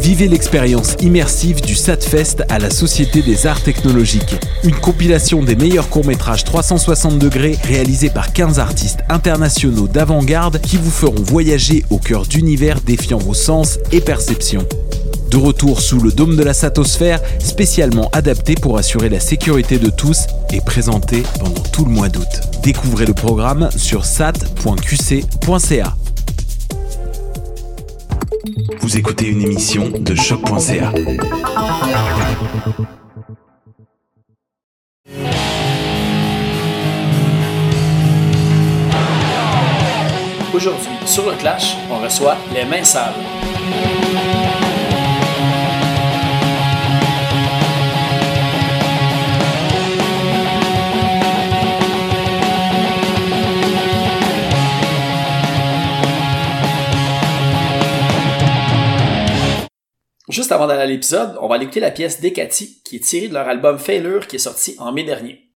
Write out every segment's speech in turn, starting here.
Vivez l'expérience immersive du SATFest à la Société des Arts Technologiques. Une compilation des meilleurs courts-métrages 360 degrés réalisés par 15 artistes internationaux d'avant-garde qui vous feront voyager au cœur d'univers défiant vos sens et perceptions. De retour sous le dôme de la Satosphère, spécialement adapté pour assurer la sécurité de tous et présenté pendant tout le mois d'août. Découvrez le programme sur sat.qc.ca. Vous écoutez une émission de choc.ca. Aujourd'hui, sur le Clash, on reçoit les mains sales. Juste avant d'aller à l'épisode, on va aller écouter la pièce Decati qui est tirée de leur album Failure qui est sorti en mai dernier.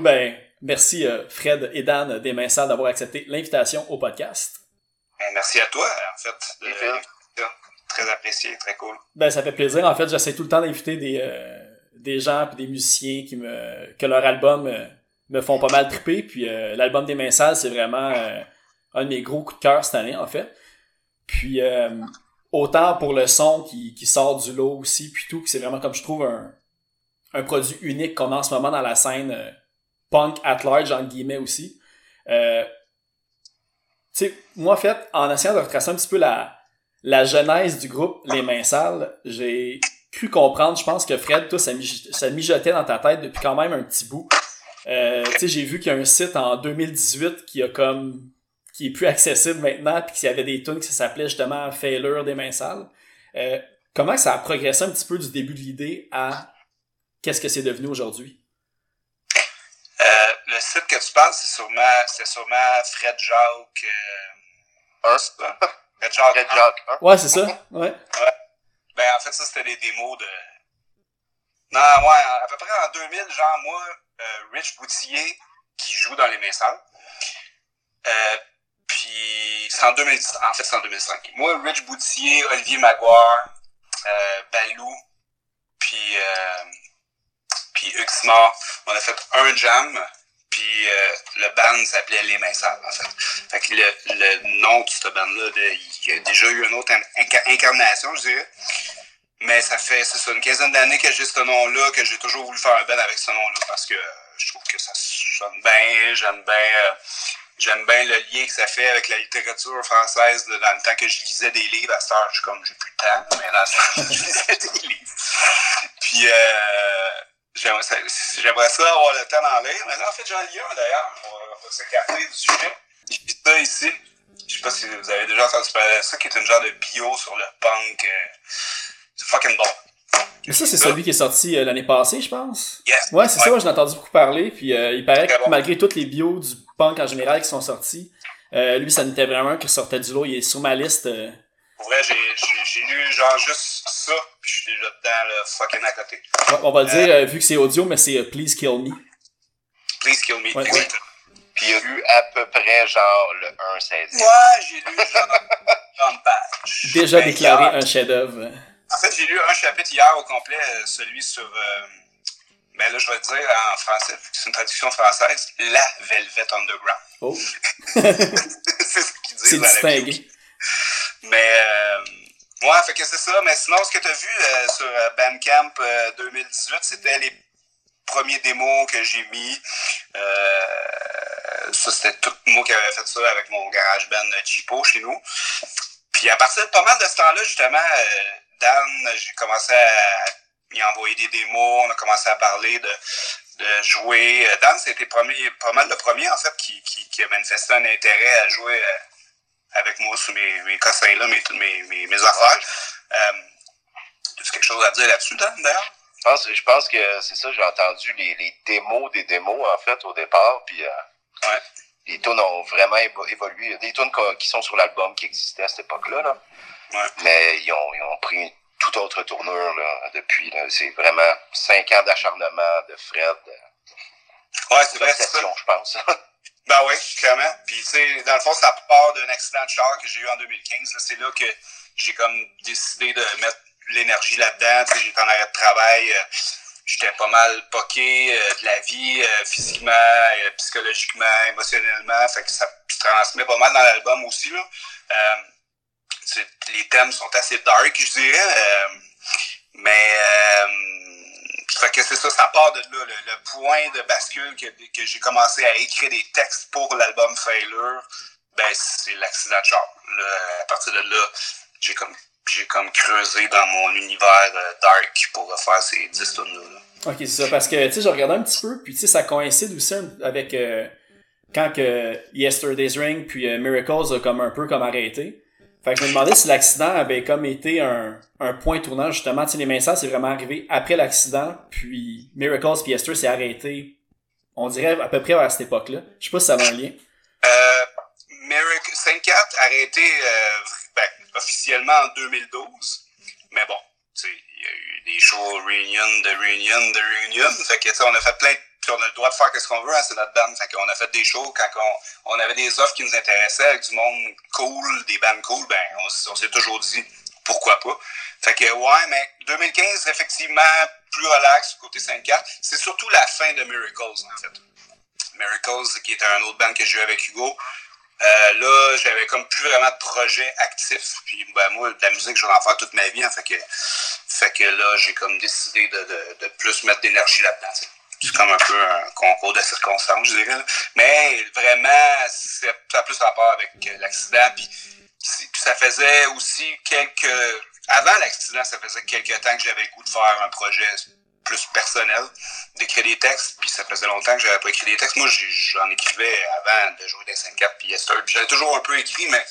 Ben merci euh, Fred et Dan des Mains Sales d'avoir accepté l'invitation au podcast. Ben, merci à toi, en fait. de Et Phil. l'invitation. Très apprécié, très cool. Ben, ça fait plaisir. En fait, j'essaie tout le temps d'inviter des, euh, des gens puis des musiciens qui me, que leur album euh, me font pas mal triper. Puis euh, l'album des Mains Sales, c'est vraiment euh, un de mes gros coups de cœur cette année, en fait. Puis euh, autant pour le son qui, qui sort du lot aussi, puis tout, que c'est vraiment comme je trouve un, un produit unique qu'on a en ce moment dans la scène euh, punk at large, entre guillemets aussi. Euh, tu sais, moi, en fait, en essayant de retracer un petit peu la, la genèse du groupe Les Mains Sales, j'ai cru comprendre, je pense que Fred, ça, mij- ça mijotait dans ta tête depuis quand même un petit bout. Euh, tu sais, j'ai vu qu'il y a un site en 2018 qui a comme qui est plus accessible maintenant, puis qu'il y avait des tunes qui s'appelait justement Failure des Mains Sales. Euh, comment ça a progressé un petit peu du début de l'idée à qu'est-ce que c'est devenu aujourd'hui? Euh, le site que tu parles, c'est sûrement, c'est sûrement Fred Jacques. Euh, ça? Fred Jacques. Red un. Jack, hein? Ouais, c'est ça. Ouais. Ben, en fait, ça, c'était des démos de. Non, ouais, à peu près en 2000, genre, moi, euh, Rich Boutillier, qui joue dans les Messales. Euh, puis, c'est en 2010, en fait, c'est en 2005. Moi, Rich Boutillier, Olivier Maguire, euh, Balou, puis, euh, puis Uxmar, on a fait un jam, puis euh, le band s'appelait Les Messales, en fait. Fait que le, le nom de cette band-là, il y a déjà eu une autre inca- incarnation, je dirais. Mais ça fait, c'est ça, une quinzaine d'années que j'ai ce nom-là, que j'ai toujours voulu faire un band avec ce nom-là, parce que euh, je trouve que ça sonne bien, j'aime bien, euh, j'aime bien le lien que ça fait avec la littérature française, dans le temps que je lisais des livres, à cette heure, je suis comme, j'ai plus de temps, mais dans ce temps, je lisais des livres. Puis, euh, j'aimerais ça, avoir le temps d'en lire, mais là, en fait, j'en lis un, d'ailleurs, on va, s'écarter du sujet. J'ai ça ici, je sais pas si vous avez déjà entendu parler de ça, qui est une genre de bio sur le punk, c'est fucking bon. Mais ça, c'est celui qui est sorti euh, l'année passée, je pense? Yes. Ouais, c'est ça, moi, j'en ai entendu beaucoup parler, puis euh, il paraît que bon. malgré toutes les bios du punk en général qui sont sortis, euh, lui, ça n'était vraiment un qui sortait du lot, il est sur ma liste. Pour vrai, j'ai, lu genre juste ça, je suis déjà dedans, là, fucking à côté. ouais, on va le dire, euh, vu que c'est audio, mais c'est euh, Please Kill Me. Please kill me. Ouais. Exactement. Puis il y a eu à peu près genre le 1 16 Ouais, j'ai lu genre une page. Déjà Ben, déclaré hier- un chef-d'œuvre. En fait, j'ai lu un chapitre hier au complet, euh, celui sur. Euh, ben là, je vais te dire en français, vu que c'est une traduction française, La Velvet Underground. Oh, c'est ce qu'ils disent c'est distingué. Mais, euh, ouais, fait que c'est ça. Mais sinon, ce que tu as vu euh, sur euh, Bandcamp euh, 2018, c'était les premiers démos que j'ai mis. Euh, ça, c'était tout moi qui avais fait ça avec mon garage band euh, Chipo chez nous. Puis à partir de pas mal de ce temps-là, justement, euh, Dan, j'ai commencé à y envoyer des démos, on a commencé à parler de, de jouer. Euh, Dan, c'était pas mal le premier, en fait, qui, qui, qui a manifesté un intérêt à jouer euh, avec moi sur mes, mes cossins-là, mes, mes, mes, mes affaires. Euh, tu quelque chose à dire là-dessus, Dan, d'ailleurs? Je pense, je pense que c'est ça, j'ai entendu les, les démos des démos, en fait, au départ, puis euh, Ouais. les tunes ont vraiment évo- évolué. Il y a des tunes qui sont sur l'album qui existaient à cette époque-là, là. Ouais. mais ils ont, ils ont pris une toute autre tournure là, depuis. Là. C'est vraiment cinq ans d'acharnement de Fred, Ouais, c'est vrai, je pense. Ben oui, clairement. Puis, tu sais, dans le fond, ça part d'un accident de char que j'ai eu en 2015. là. C'est là que j'ai comme décidé de mettre l'énergie là-dedans. Tu sais, j'étais en arrêt de travail. euh, J'étais pas mal poqué euh, de la vie, euh, physiquement, psychologiquement, émotionnellement. Fait que ça se transmet pas mal dans l'album aussi. Là. Les thèmes sont assez dark, je dirais. mais fait que c'est ça, ça part de là, le, point de bascule que, j'ai commencé à écrire des textes pour l'album Failure, ben c'est l'accident de char. À partir de là, j'ai comme j'ai comme creusé dans mon univers euh, dark pour refaire ces 10 tonnes là. Ok, c'est ça, parce que, tu sais, je regardais un petit peu, puis tu sais, ça coïncide aussi avec euh, quand que Yesterday's Ring puis euh, Miracles a comme un peu comme arrêté. Fait que je me demandais si l'accident avait comme été un, un point tournant, justement. Tu sais, les messages, c'est vraiment arrivé après l'accident, puis Miracles puis Yester s'est arrêté, on dirait à peu près vers cette époque-là. Je sais pas si ça a un lien. Euh, Miracle 5-4 arrêté euh, ben, officiellement en 2012. Mais bon, tu sais, il y a eu des shows Reunion, de Reunion, de Reunion. Fait que, on a fait plein de on a le droit de faire ce qu'on veut, c'est notre band. Fait qu'on a fait des shows quand on, avait des offres qui nous intéressaient avec du monde cool, des bands cool, ben on, s'est toujours dit pourquoi pas. Fait que ouais, mais 2015, effectivement, plus relax côté 5-4. C'est surtout la fin de Miracles, en fait. Miracles, qui était un autre band que j'ai eu avec Hugo. Euh, là, j'avais comme plus vraiment de projet actif. Puis ben, moi, de la musique, je vais en faire toute ma vie. hein, fait, que, là, j'ai comme décidé de plus mettre d'énergie là-dedans. C'est comme un peu un concours de circonstances, je dirais. Mais vraiment, ça a plus rapport avec l'accident. Puis, ça faisait aussi quelques... Avant l'accident, ça faisait quelques temps que j'avais le goût de faire un projet plus personnel, d'écrire des textes, puis ça faisait longtemps que j'avais pas écrit des textes. Moi, j'en écrivais avant de jouer des 5-4 puis Esther. Puis J'avais toujours un peu écrit, mais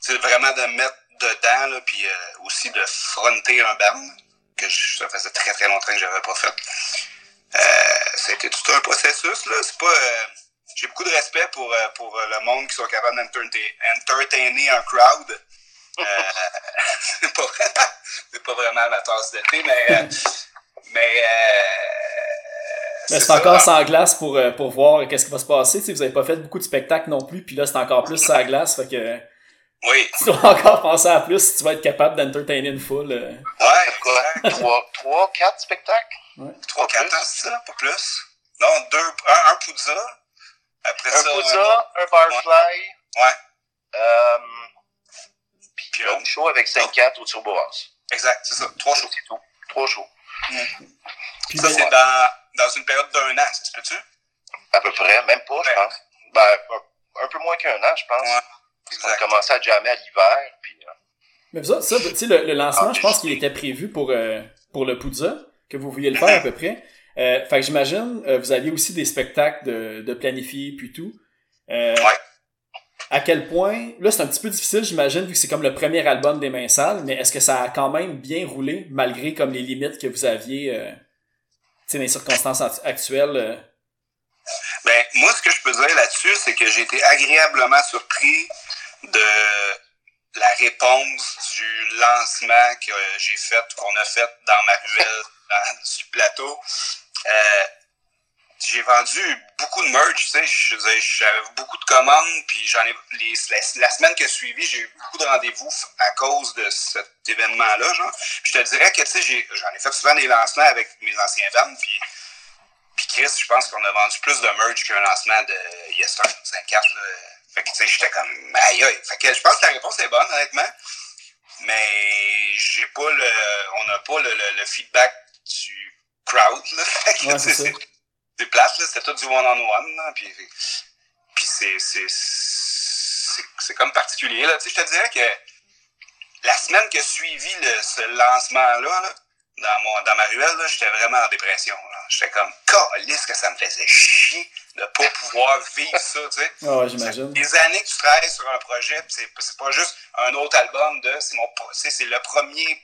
c'est vraiment de mettre dedans, là, puis euh, aussi de fronter un band, que ça faisait très très longtemps que j'avais pas fait. Euh, c'était tout un processus, là. C'est pas... euh, j'ai beaucoup de respect pour, euh, pour euh, le monde qui sont capables d'entertainer un crowd. Euh, c'est pas vraiment, c'est pas vraiment ma tasse de thé, mais, euh, mais, euh, Mais c'est ça. encore sans glace pour, pour voir qu'est-ce qui va se passer. Tu sais, vous avez pas fait beaucoup de spectacles non plus, puis là, c'est encore plus sans glace. Fait que Oui, tu dois encore penser à plus si tu vas être capable d'entertainer une foule. euh. ouais, Quoi? Trois, trois, quatre spectacles? Trois, quatre ans, c'est ça, pas plus? Non, deux, un, un Poudza. Après Un ça. Poudza, un Barfly, Ouais, euh, puis Puis un show avec 5-4 au Turbo House. exact, c'est ça. Trois shows. C'est tout. Trois shows. Puis Ça, c'est dans, dans une période d'un an, ça se peut-tu? À peu près, même pas, je Ouais. pense. Ben, un, un peu moins qu'un an, je pense. Ouais, On a exact. commencé à jammer à l'hiver, puis euh, mais ça, ça, tu sais, le, le lancement, Ah, je pense qu'il était prévu pour, euh, pour le Poudza, que vous vouliez le faire à peu près. Euh, fait que j'imagine, vous aviez aussi des spectacles de, de planifier puis tout. Ouais. À quel point, là c'est un petit peu difficile j'imagine vu que c'est comme le premier album des Mains Sales, mais est-ce que ça a quand même bien roulé malgré comme les limites que vous aviez euh, tu sais, dans les circonstances act- actuelles? euh? Ben, moi, ce que je peux dire là-dessus, c'est que j'ai été agréablement surpris de la réponse du lancement que j'ai fait, qu'on a fait dans ma ruelle, du plateau. Euh, j'ai vendu beaucoup de merch, tu sais, j'avais beaucoup de commandes, puis j'en ai, les, la, la semaine qui a suivi, j'ai eu beaucoup de rendez-vous à cause de cet événement-là, genre. Puis je te dirais que, tu sais, j'en ai fait souvent des lancements avec mes anciens bands, puis puis Chris, je pense qu'on a vendu plus de merch qu'un lancement de Yester 54. Là. Fait que tu sais, j'étais comme aïe aïe. Fait que je pense que la réponse est bonne, honnêtement. Mais j'ai pas le. On n'a pas le, le, le feedback du crowd. Là. Fait que, Ouais, c'est plate, là. C'était tout du one-on-one. là. Puis, puis c'est. c'est- C'est comme particulier. Là. Tu sais, je te dirais que la semaine qui a suivi le, ce lancement-là, là, dans, mon, dans ma ruelle, j'étais vraiment en dépression. J'étais comme, calisse que ça me faisait chier de pas pouvoir vivre ça, tu sais. Ouais, j'imagine. Des années que tu travailles sur un projet, c'est c'est pas juste un autre album de, c'est mon, c'est le premier,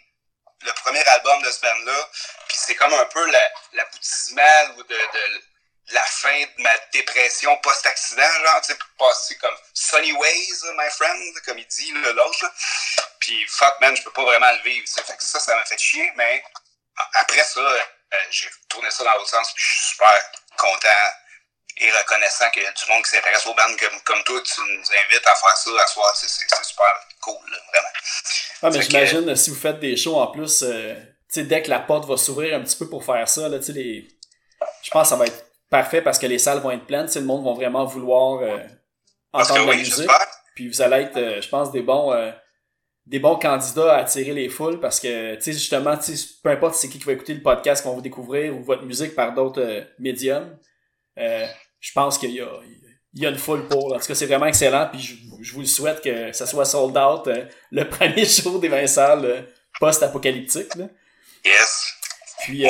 le premier album de ce band-là, puis c'est comme un peu la- l'aboutissement ou de, de la fin de ma dépression post-accident, genre, tu sais, passer comme Sunny Ways, my friend, comme il dit, l'autre. Puis fuck, man, je peux pas vraiment le vivre, sais. Fait que ça, ça m'a fait chier, mais après ça, euh, j'ai tourné ça dans l'autre sens, puis je suis super content et reconnaissant qu'il y a du monde qui s'intéresse aux bandes comme, comme toi, tu nous invites à faire ça à soir, c'est super cool, là, vraiment. Ah, mais que- j'imagine, si vous faites des shows en plus, euh, tu sais, dès que la porte va s'ouvrir un petit peu pour faire ça, là, les... je pense que ça va être parfait parce que les salles vont être pleines, le monde va vraiment vouloir euh, que entendre la oui, musique. Puis vous allez être, euh, je pense, des bons, euh, des bons candidats à attirer les foules parce que, tu sais, justement, tu sais, peu importe c'est qui qui va écouter le podcast qu'on va vous découvrir ou votre musique par d'autres euh, médiums, euh, je pense qu'il y a, il y a une foule pour. En tout cas, c'est vraiment excellent. Puis je, je vous le souhaite que ça soit sold out euh, le premier show des Vincent post-apocalyptique. là. Yes. Puis,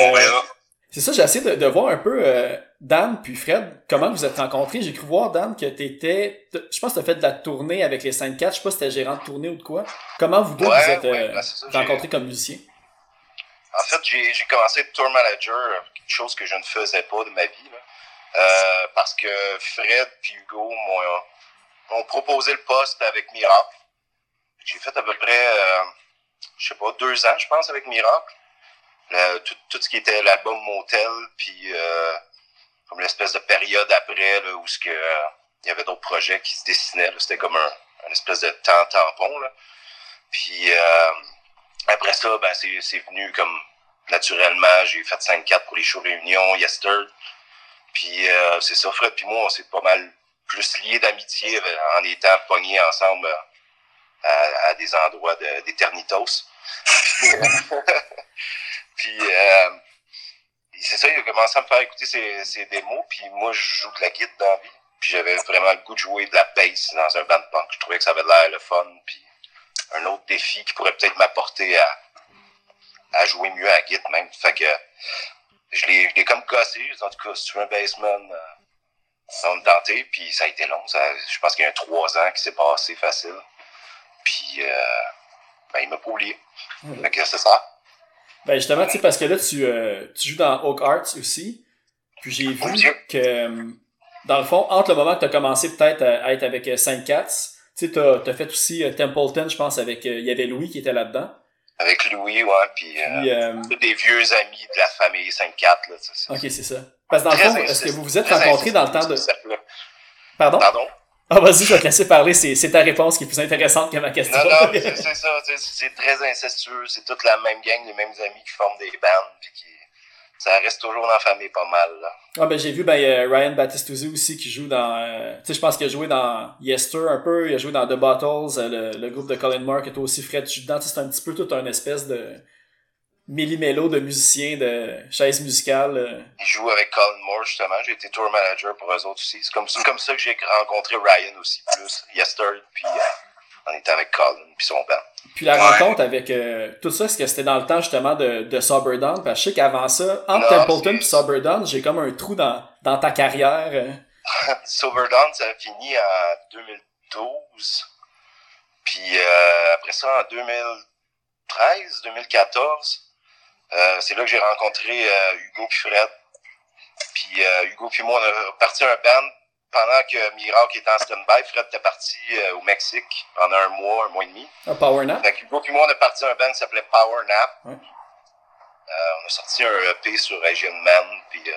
c'est ça, j'ai essayé de, de voir un peu euh, Dan puis Fred, comment vous êtes rencontrés. J'ai cru voir, Dan, que t'étais... Je pense que t'as fait de la tournée avec les 5-4. Je sais pas si t'étais gérant de tournée ou de quoi. Comment vous deux Ouais, vous êtes ouais, euh, ben, ça, rencontrés comme musiciens? En fait, j'ai commencé à être tour manager, euh, quelque chose que je ne faisais pas de ma vie. là. Euh, parce que Fred et Hugo m'ont m'ont proposé le poste avec Miracle. J'ai fait à peu près, euh, je sais pas, deux ans, je pense, avec Miracle. Le- tout, tout ce qui était l'album Motel, puis euh, comme l'espèce de période après là, où ce que euh, il y avait d'autres projets qui se dessinaient. là. C'était comme un, un espèce de temps tampon. Là. Puis euh, après ça, ben c'est c'est venu comme naturellement. J'ai fait 5-4 pour les shows réunions, Yester. Puis euh, c'est ça, Fred puis moi, on s'est pas mal plus liés d'amitié euh, en étant pognés ensemble euh, à, à des endroits de- d'éternitos. puis euh, c'est ça, il a commencé à me faire écouter ses, ses démos, puis moi je joue de la guitare dans la vie. Puis j'avais vraiment le goût de jouer de la bass dans un band punk. Je trouvais que ça avait l'air le fun, puis un autre défi qui pourrait peut-être m'apporter à, à jouer mieux à la guitare même. Fait que je l'ai je l'ai comme cassé, en tout cas, si tu veux un bassman, euh, ça va me tenter, puis ça a été long. Ça, je pense qu'il y a un trois ans qui s'est passé facile. Puis euh, ben, il m'a pas oublié. Fait que c'est ça. Ben justement, tu sais, parce que là, tu, euh, tu joues dans Oak Arts aussi. Puis j'ai vu que, euh, dans le fond, entre le moment que tu as commencé peut-être à, être avec euh, Saint Cats, tu sais, t'as as fait aussi euh, Templeton, je pense, avec. euh, Il y avait Louis qui était là-dedans. Avec Louis, ouais, puis euh, Puis, euh, des vieux amis de la famille 5-4, là, c'est- ok, c'est ça. Parce que dans le fond, est-ce que vous vous êtes rencontrés dans le temps de. Pardon? Pardon? Ah, vas-y, je vais te laisser parler. C'est c'est ta réponse qui est plus intéressante que ma question. Non, non, c'est ça, tu sais, c'est très incestueux, c'est toute la même gang, les mêmes amis qui forment des bandes, puis qui... Ça reste toujours dans la famille pas mal, là. Ah ben j'ai vu ben, il y a Ryan Battistuzzi aussi qui joue dans euh, tu sais je pense qu'il a joué dans Yester un peu, il a joué dans The Bottles, euh, le, le groupe de Colin qui est aussi Fred tu dedans, c'est un petit peu tout un espèce de millimélo de musiciens de chaises musicales. euh. Il joue avec Colin Moore, justement, j'ai été tour manager pour eux autres aussi. C'est comme, comme ça que j'ai rencontré Ryan aussi, plus, Yester, puis euh, on était avec Colin, puis son band. Puis la Ouais. rencontre avec euh, tout ça, est-ce que c'était dans le temps justement de, de Sober Dawn? Parce que je sais qu'avant ça, entre Non, Templeton puis Sober Dawn, j'ai comme un trou dans, dans ta carrière. euh. Silver Dawn, ça a fini en 2012. Puis euh, après ça, en 2013, 2014, euh, c'est là que j'ai rencontré euh, Hugo puis Fred. Puis euh, Hugo puis moi, on a parti un band pendant que Miracle était en stand-by. Fred était parti euh, au Mexique pendant un mois, un mois et demi. Un Power Nap? Fait que Hugo puis moi, on a parti un band qui s'appelait Power Nap. Ouais. Euh, on a sorti un EP sur Asian Man, puis euh,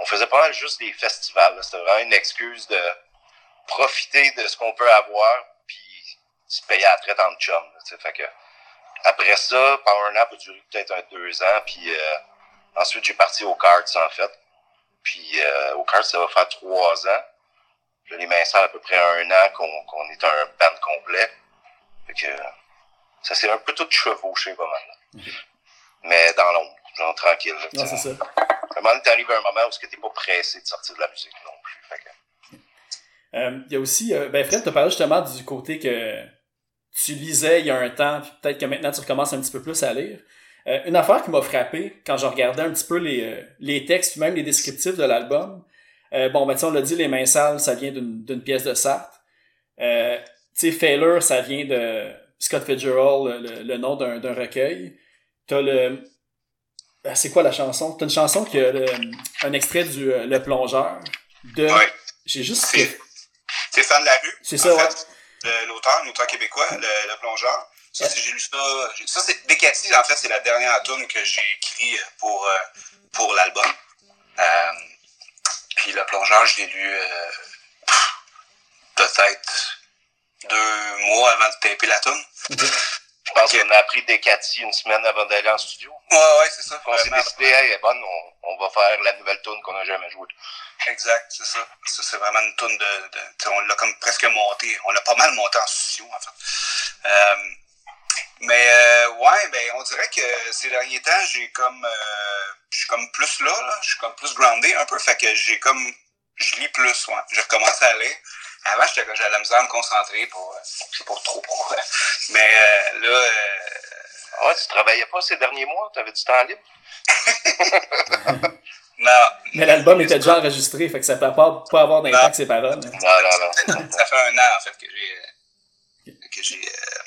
on faisait pas mal juste des festivals. C'était vraiment une excuse de profiter de ce qu'on peut avoir, puis se payer à la traite en chum. là. Fait que, après ça, Power Nap a duré peut-être un deux ans, puis euh, ensuite j'ai parti aux Cards en fait. Puis euh, aux Cards, ça va faire trois ans. Puis là, les mains à peu près un an qu'on qu'on est un band complet. Fait que ça s'est un peu tout chevauché pas mal. là. Mais dans l'ombre, genre tranquille. là, Non, sais. c'est ça. À un moment donné, t'arrives à un moment où tu n'es pas pressé de sortir de la musique non plus. Fait que, Euh, Il y a aussi, euh, ben Fred, tu parlé justement du côté que tu lisais il y a un temps, puis peut-être que maintenant tu recommences un petit peu plus à lire. Euh, une affaire qui m'a frappé quand je regardais un petit peu les, euh, les textes, puis même les descriptifs de l'album. Euh, bon, ben on l'a dit, Les Mains Sales, ça vient d'une pièce de Sartre. Euh, tu sais, Failure, ça vient de Scott Fitzgerald, le, le nom d'un d'un recueil. T'as le... euh, C'est quoi la chanson? T'as une chanson qui a le- un extrait du euh, Le Plongeur. De... Ouais. J'ai juste... C'est- Stéphane Larue. C'est en ça, ouais. fait, le- L'auteur, l'auteur québécois, le, plongeur. Ça, j'ai lu ça. Ça, c'est Decati, en fait, c'est la dernière tune que j'ai écrit pour, euh, pour l'album. Euh, puis le plongeur, je l'ai lu euh, peut-être deux mois avant de taper la tune. Pense qu'on a appris Decati une semaine avant d'aller en studio. Ouais, ouais, c'est ça. On s'est décidé, hey, elle est bonne, on, on va faire la nouvelle tune qu'on n'a jamais jouée. Exact, c'est ça. Ça, c'est vraiment une toune de. on l'a comme presque monté. On l'a pas mal monté en studio, en fait. Euh, mais euh, ouais, ben on dirait que ces derniers temps, j'ai comme euh, je suis comme plus là, là. Je suis comme plus groundé un peu. Fait que j'ai comme je lis plus, ouais. J'ai recommencé à lire. Avant, j'avais la misère à me concentrer pour. euh, je sais pas trop pourquoi. Mais euh, là, euh, Ah ouais, tu travaillais pas ces derniers mois, tu avais du temps libre? non. Mais l'album était déjà enregistré, fait que ça peut pas, pas avoir d'impact ses paroles. Non, non, non. ça fait un an en fait que j'ai euh, que j'ai euh,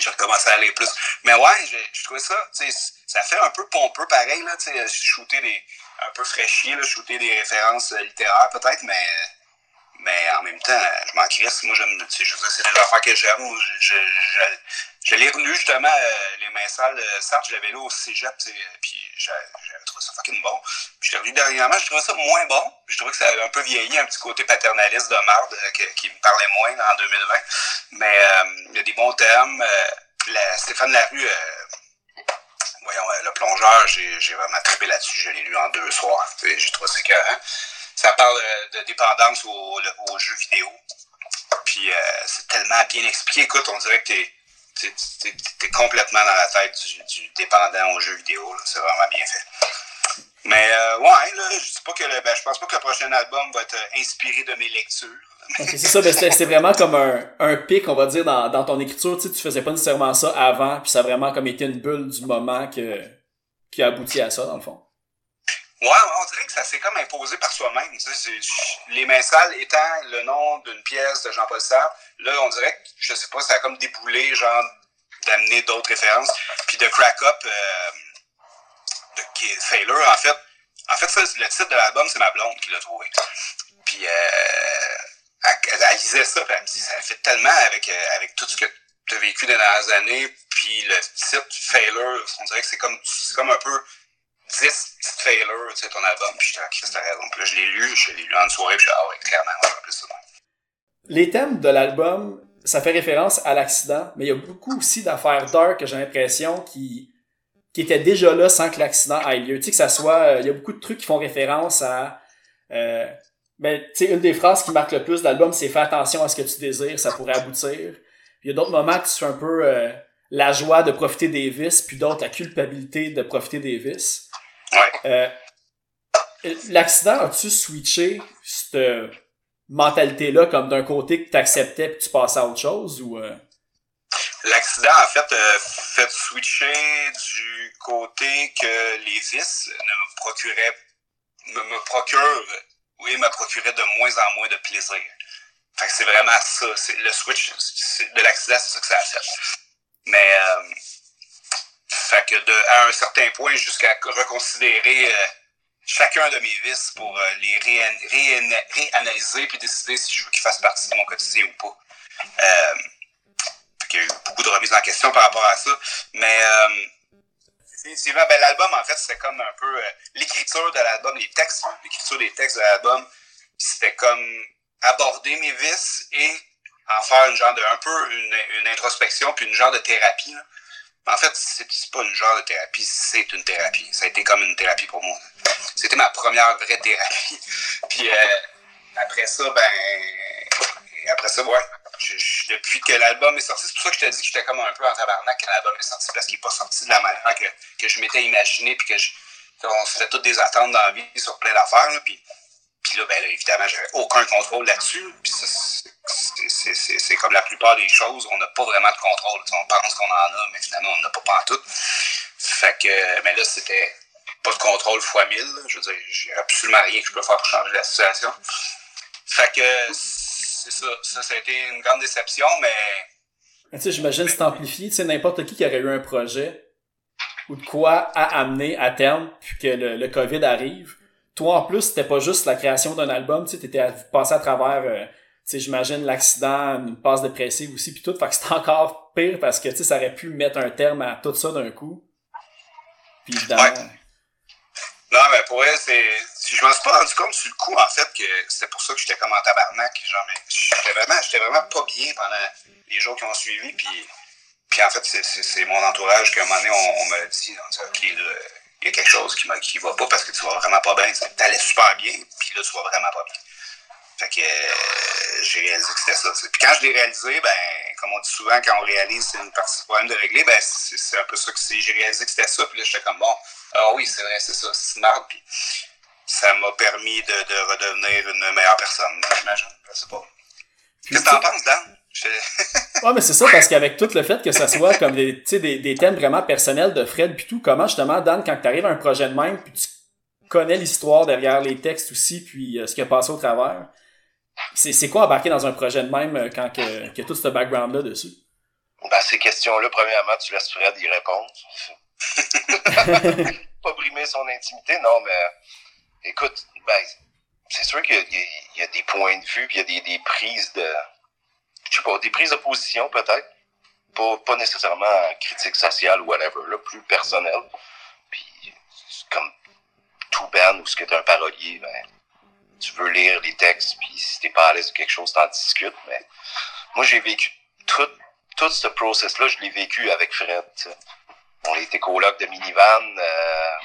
j'ai recommencé à aller plus. Mais ouais, j'ai- je trouvais ça, tu sais, ça fait un peu pompeux pareil là, tu sais, shooter des un peu fraîchier là, shooter des références euh, littéraires peut-être, mais Mais en même temps, je m'en crisse. Moi, j'aime, c'est des affaires que j'aime. Je, je, je, l'ai relu, justement, euh, Les Mains Sales. Sartre, je l'avais lu au cégep, puis j'a- j'avais trouvé ça fucking bon. Puis je l'ai relu dernièrement, je trouvais ça moins bon. Je trouvais que ça avait un peu vieilli, un petit côté paternaliste de marde euh, que- qui me parlait moins en 2020. Mais euh, il y a des bons. Euh, la, Stéphane Larue, voyons, Le Plongeur, j'ai vraiment trippé là-dessus. Je l'ai lu en deux soirs. J'ai trouvé ça écœurant. Ça parle euh, de dépendance aux jeux vidéo. Puis euh, c'est tellement bien expliqué. Écoute, on dirait que t'es t'es complètement dans la tête du, dépendant aux jeux vidéo. C'est vraiment bien fait. Mais euh, ouais, là, je dis pas que le, ben, je pense pas que le prochain album va être euh, inspiré de mes lectures. Ok, c'est ça, ben, c'était vraiment comme un, un pic, on va dire, dans, dans ton écriture. Tu sais, tu faisais pas nécessairement ça avant, puis ça a vraiment comme été une bulle du moment que, qui a abouti à ça, dans le fond. Ouais, on dirait que ça s'est comme imposé par soi-même. Les Mains Sales étant le nom d'une pièce de Jean-Paul Sartre, là, on dirait que, je sais pas, ça a comme déboulé, genre, d'amener d'autres références. Puis de Crack Up, euh, de Failure, en fait, en fait, ça, le titre de l'album, c'est ma blonde qui l'a trouvé. Puis, euh, elle, lisait ça, puis elle me dit, ça fait tellement avec, euh, avec tout ce que tu as vécu dans les dernières années, puis le titre Failure, on dirait que c'est comme, c'est comme un peu 10 petites failures, tu sais, ton album, puis j'étais, Christ, t'as raison. Là, je l'ai lu, je l'ai lu en soirée, puis dit, ah clairement, on va appeler ça. Les thèmes de l'album, ça fait référence à l'accident, mais il y a beaucoup aussi d'affaires dark que j'ai l'impression qui, étaient déjà là sans que l'accident ait lieu. Tu sais, que ça soit, euh, il y a beaucoup de trucs qui font référence à, euh, ben, tu sais, une des phrases qui marque le plus l'album, c'est fais attention à ce que tu désires, ça pourrait aboutir. Il y a d'autres moments que tu fais un peu euh, la joie de profiter des vices, puis d'autres la culpabilité de profiter des vices. Ouais. Euh, L'accident, as-tu switché cette mentalité-là comme d'un côté que tu acceptais puis tu passais à autre chose ou euh... L'accident, en fait, euh, fait switcher du côté que les vices ne me procuraient, me, me procurent, oui, me procuraient de moins en moins de plaisir. Fait que c'est vraiment ça. C'est, le switch de l'accident, c'est ça que ça a fait. Mais, euh, fait que de, à un certain point, jusqu'à reconsidérer euh, chacun de mes vices pour euh, les réan- réana- réanalyser puis décider si je veux qu'ils fassent partie de mon quotidien ou pas. Euh, qu'il y a eu beaucoup de remises en question par rapport à ça. Mais ben, l'album, en fait, c'était comme un peu l'écriture de l'album, les textes, l'écriture des textes de l'album, c'était comme aborder mes vices et en faire une genre de un peu une, introspection puis une genre de thérapie. En fait, c'est pas une genre de thérapie, c'est une thérapie. Ça a été comme une thérapie pour moi. C'était ma première vraie thérapie. Puis euh, après ça, ben après ça, ouais. Depuis que l'album est sorti, c'est pour ça que je te dis que j'étais comme un peu en tabarnak quand l'album est sorti, parce qu'il n'est pas sorti de la manière que, que je m'étais imaginé, puis que on se fait toutes des attentes dans la vie sur plein d'affaires, puis ben, là, évidemment, j'avais aucun contrôle là-dessus, c'est- comme la plupart des choses, on n'a pas vraiment de contrôle. On pense qu'on en a, mais finalement, on n'a pas pas en tout. Fait que, mais là, c'était pas de contrôle fois mille. Je veux dire, j'ai absolument rien que je peux faire pour changer la situation. Fait que, c'est ça. Ça, ça a été une grande déception, mais Tu sais, j'imagine c'est amplifié. Tu sais, n'importe qui qui aurait eu un projet ou de quoi à amener à terme, puis que le COVID arrive. Toi, en plus, c'était pas juste la création d'un album, tu à- passé à travers, euh, tu j'imagine l'accident, une passe dépressive aussi, puis tout. Fait que c'était encore pire parce que, tu ça aurait pu mettre un terme à tout ça d'un coup. Puis évidemment... Ouais. Non, mais pour elle, c'est. Je m'en suis pas rendu compte sur le coup, en fait, que c'était pour ça que j'étais comme en tabarnak. Genre, j'étais vraiment, vraiment pas bien pendant les jours qui ont suivi. Puis, puis en fait, c'est- mon entourage qu'à un moment donné, on, on m'a dit, on dit, OK, là, il y a quelque chose qui, qui va pas parce que tu vas vraiment pas bien. Tu allais super bien, puis là, tu vas vraiment pas bien. Fait que euh, j'ai réalisé que c'était ça. Puis quand je l'ai réalisé, ben, comme on dit souvent, quand on réalise c'est une partie du problème de régler, ben c'est c'est un peu ça que c'est. J'ai réalisé que c'était ça, puis là j'étais comme bon, ah oui, c'est vrai, c'est ça, c'est smart, puis ça m'a permis de, de redevenir une meilleure personne, j'imagine. Je sais pas. Qu'est-ce que t'en penses, Dan? Ouais, mais c'est ça, parce qu'avec tout le fait que ça soit comme des, tu des, des thèmes vraiment personnels de Fred puis tout, comment justement, Dan, quand t'arrives à un projet de même, puis tu connais l'histoire derrière les textes aussi, puis euh, ce qui a passé au travers, c'est, c'est quoi embarquer dans un projet de même euh, quand que, que tout ce background-là dessus? Ben, ces questions-là, premièrement, tu laisses Fred y répondre. pas brimer son intimité, non, mais écoute, ben, c'est sûr qu'il y, y a des points de vue, puis il y a des, des prises de, je sais pas, des prises de position peut-être, pas, pas nécessairement critique sociale ou whatever, là, plus personnel. Puis comme tout band où ce que t'es un parolier, ben, tu veux lire les textes, puis si t'es pas à l'aise de quelque chose, t'en discutes. Mais moi, j'ai vécu tout, tout ce process-là, je l'ai vécu avec Fred. On était coloc de minivan. Euh,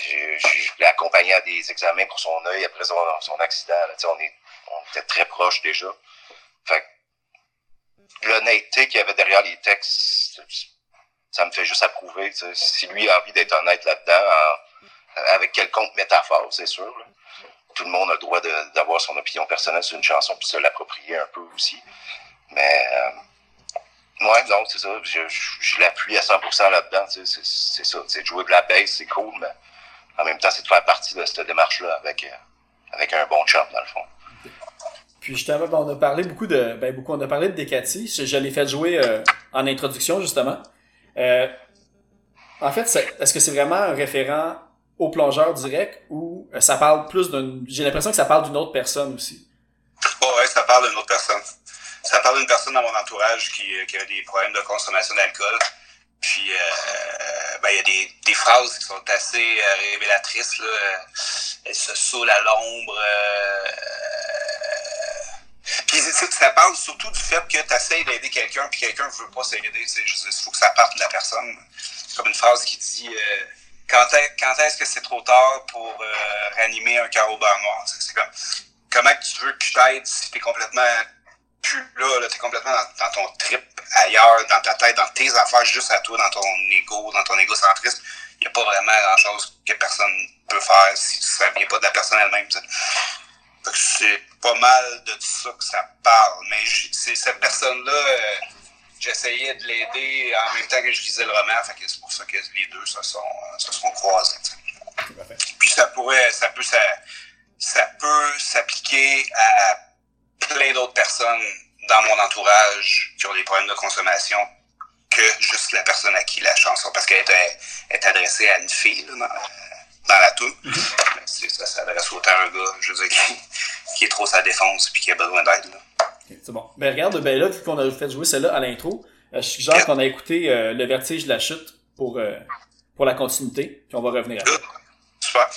je, je, l'ai accompagné à des examens pour son œil après son, accident. là. On, est, on était très proches déjà. Fait que l'honnêteté qu'il y avait derrière les textes, ça me fait juste approuver. Si lui a envie d'être honnête là-dedans, en- avec quelconque métaphore, c'est sûr. Tout le monde a le droit d'avoir son opinion personnelle sur une chanson puis se l'approprier un peu aussi. Mais euh, ouais, donc c'est ça. Je, l'appuie à 100% là-dedans. C'est ça. C'est jouer de la bass, c'est cool, mais en même temps, c'est de faire partie de cette démarche-là avec, euh, avec un bon chum, dans le fond. Puis justement, ben, on a parlé beaucoup de, ben beaucoup, on a parlé de Decati. Je, l'ai fait jouer euh, en introduction justement. Euh, en fait, est-ce que c'est vraiment un référent au plongeur direct ou euh, ça parle plus d'une, j'ai l'impression que ça parle d'une autre personne aussi? Oh, ouais, ça parle d'une autre personne. Ça parle d'une personne dans mon entourage qui, euh, qui a des problèmes de consommation d'alcool. Puis, euh, ben, il y a des, des phrases qui sont assez euh, révélatrices. Là. Elle se saoule à l'ombre. euh, Puis ça parle surtout du fait que tu essaies d'aider quelqu'un, puis quelqu'un ne veut pas s'aider. tu Il faut que ça parte de la personne. Comme une phrase qui dit euh, quand est- quand est-ce que c'est trop tard pour euh, réanimer un cœur au beurre noir? C'est comme comment tu veux que je t'aide si t'es complètement plus là, là t'es complètement dans, ton trip ailleurs, dans ta tête, dans tes affaires, juste à toi, dans ton ego, dans ton égocentrisme? Il n'y a pas vraiment grand chose que personne peut faire si ça vient pas de la personne elle-même. tu c'est pas mal de ça que ça parle. Mais c'est cette personne-là, euh, j'essayais de l'aider en même temps que je lisais le roman. Fait que c'est pour ça que les deux se sont, euh, se sont croisés. Puis ça pourrait, ça peut, ça, ça peut s'appliquer à plein d'autres personnes dans mon entourage qui ont des problèmes de consommation que juste la personne à qui la chanson, parce qu'elle est, est adressée à une fille là, dans, dans la tour. C'est- ça s'adresse autant à un gars, je veux dire, qui, est trop sa défense puis qui a besoin d'aide. là. Ok, c'est bon. Ben regarde, ben là, vu qu'on a fait jouer celle-là à l'intro, euh, je suggère qu'on a écouté euh, le vertige de la chute pour, euh, pour la continuité, puis on va revenir après. Good. Super.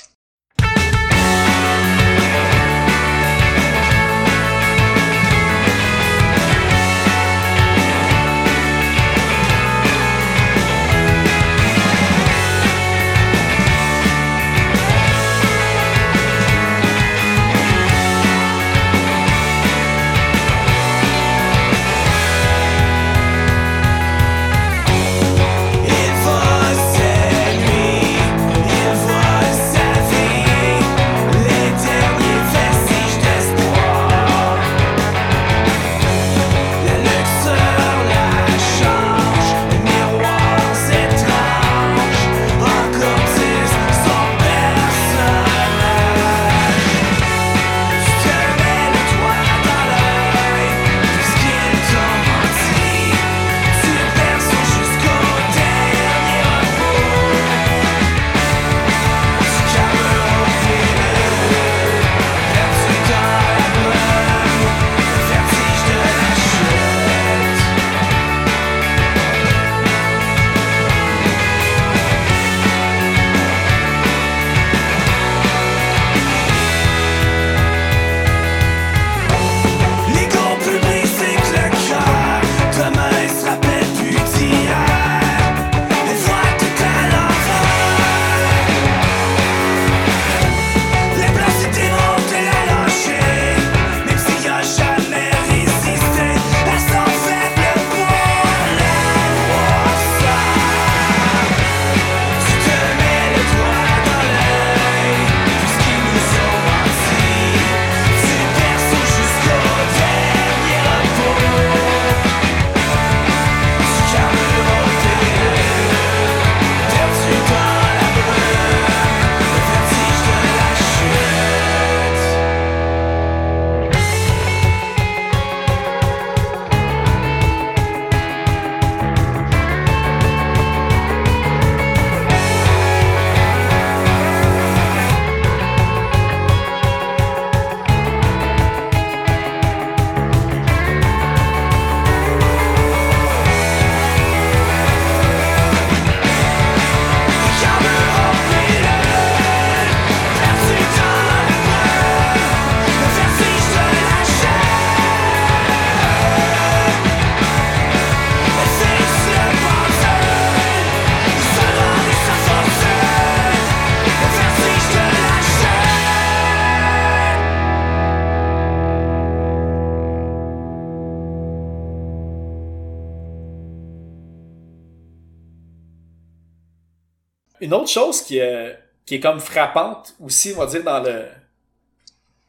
Autre chose qui est, qui est comme frappante aussi, on va dire, dans le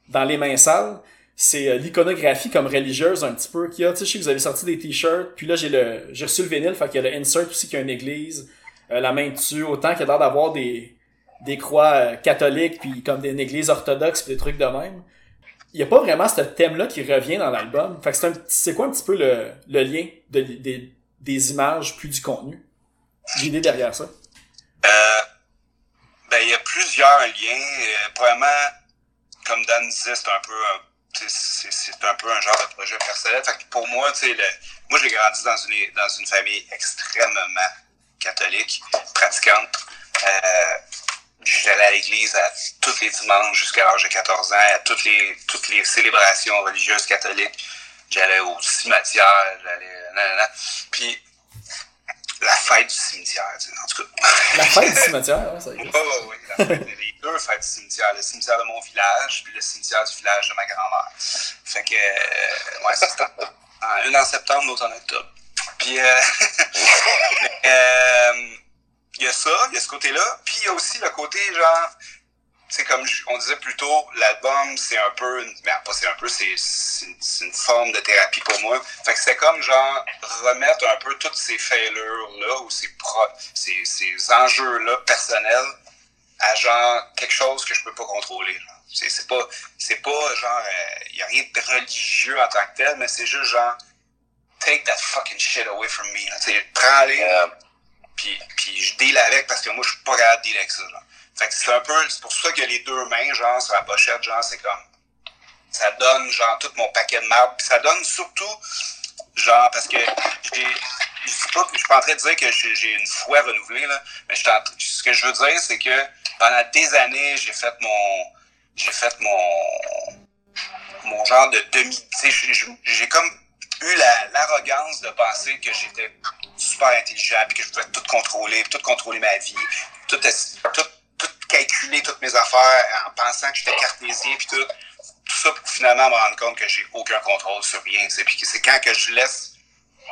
dans les mains sales, c'est euh, l'iconographie comme religieuse un petit peu qu'il y a. Tu sais, je sais que vous avez sorti des t-shirts, puis là j'ai le j'ai reçu le vinyle, fait qu'il y a le insert aussi qui a une église, euh, la main dessus, autant qu'il y a l'air d'avoir des des croix euh, catholiques puis comme des une église orthodoxe puis des trucs de même. Il y a pas vraiment ce thème-là qui revient dans l'album. Fait que c'est un c'est quoi un petit peu le, le lien de, des, des images puis du contenu? L'idée derrière ça. Euh, ben, il y a plusieurs liens. Euh, Premièrement, comme Dan disait, c'est un peu un, c'est un peu un genre de projet personnel. Fait que pour moi, le- moi j'ai grandi dans une dans une famille extrêmement catholique, pratiquante. Euh, J'allais à l'église à tous les dimanches jusqu'à l'âge de 14 ans, à toutes les toutes les célébrations religieuses catholiques. J'allais au cimetière, j'allais. Puis la fête du cimetière, tu sais, en tout cas. La fête du cimetière, ouais, ça existe. Oui, oui, oui. Les deux fêtes du cimetière. Le cimetière de mon village, puis le cimetière du village de ma grand-mère. Fait que, euh, ouais, c'est ça. En- Une en septembre, l'autre en octobre. Puis, euh, euh, il y a ça, il y a ce côté-là. Puis, il y a aussi le côté, genre, c'est comme on disait plus tôt, l'album, c'est un peu, une- ben, pas c'est un peu, c'est c'est une, c'est une forme de thérapie pour moi. Fait que c'est comme, genre, remettre un peu toutes ces failures-là ou ces, pro, ces, ces enjeux-là personnels à, genre, quelque chose que je peux pas contrôler. genre. C'est c'est pas, c'est pas, genre, il y a rien de religieux en tant que tel, mais c'est juste, genre, take that fucking shit away from me. Prends-les, Euh, puis, puis je deal avec parce que moi, je suis pas capable de dealer avec ça. Genre. Fait que c'est un peu, c'est pour ça que les deux mains, genre, sur la pochette, genre, c'est comme, ça donne, genre, tout mon paquet de marbre. Puis ça donne surtout, genre, parce que j'ai, je sais pas, je suis pas en train de dire que j'ai une foi renouvelée, là, mais je en- ce que je veux dire, c'est que pendant des années, j'ai fait mon, j'ai fait mon, mon genre de demi, tu sais, j'ai- comme eu la- l'arrogance de penser que j'étais super intelligent puis que je pouvais tout contrôler, tout contrôler ma vie, tout, tout calculer toutes mes affaires en pensant que j'étais cartésien puis tout. Tout ça pour finalement me rendre compte que j'ai aucun contrôle sur rien. que c'est quand que je laisse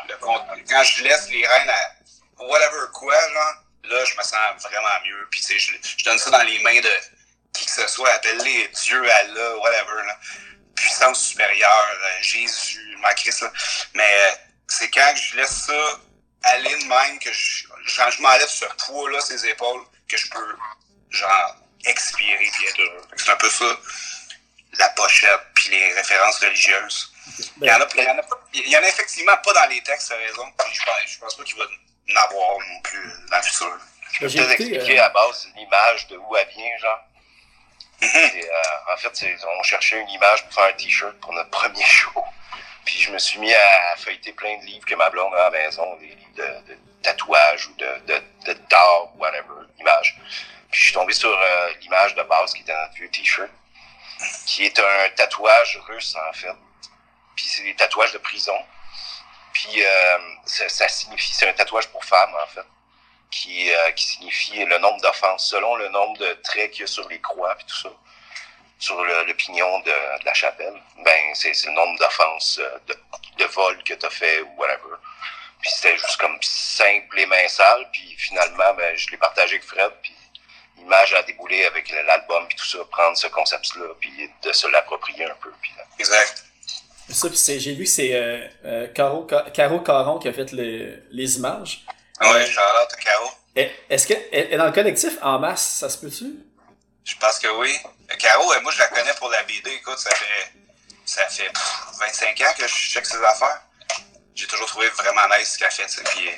le quand je laisse les rênes à whatever quoi, genre, là, je me sens vraiment mieux. Puis je, je donne ça dans les mains de qui que ce soit, appelle-les Dieu, Allah, whatever, là. puissance supérieure, euh, Jésus, ma Christ, là. Mais euh, c'est quand je laisse ça aller de même que je, je m'enlève ce poids-là, ces épaules, que je peux, genre, expirer puis être heureux. C'est un peu ça, la pochette puis les références religieuses. Il y en a, il y en a, pas- il y en a effectivement pas dans les textes, t'as raison. Puis je pense, je pense pas qu'il va en avoir non plus dans le futur. Ben, Je peux J'ai te écouté, expliquer euh, à base une image de où elle vient, genre. Mhm. C'est, euh, en fait, on cherchait une image pour faire un t-shirt pour notre premier show. Puis je me suis mis à feuilleter plein de livres que ma blonde a à la maison, des livres de, de tatouage ou de, de, de d'art, whatever, image. Je suis tombé sur euh, l'image de base qui était dans notre vieux t-shirt, qui est un tatouage russe en fait. Puis c'est des tatouages de prison. Puis euh, ça, signifie, c'est un tatouage pour femmes en fait, qui, euh, qui signifie le nombre d'offenses selon le nombre de traits qu'il y a sur les croix puis tout ça, sur le, pignon de, la chapelle. Ben c'est, le nombre d'offenses euh, de, vol que t'as fait ou whatever. Puis c'était juste comme simple et main sale. Puis finalement, ben, je l'ai partagé avec Fred. Puis l'image a déboulé avec l'album puis tout ça, prendre ce concept-là puis de se l'approprier un peu. Puis, là. Exact. Ça, puis c'est- j'ai vu que c'est euh, euh, Caro, Ca- Caro Caron qui a fait le- les images. Ouais, Charlotte, Caro. Et- Est-ce que elle est dans le collectif en masse, ça se peut-tu? Je pense que oui. Caro, euh, moi, je la connais pour la BD. Écoute, ça fait, ça fait pff, 25 ans que je check ses affaires. J'ai toujours trouvé vraiment nice ce qu'elle fait. Puis,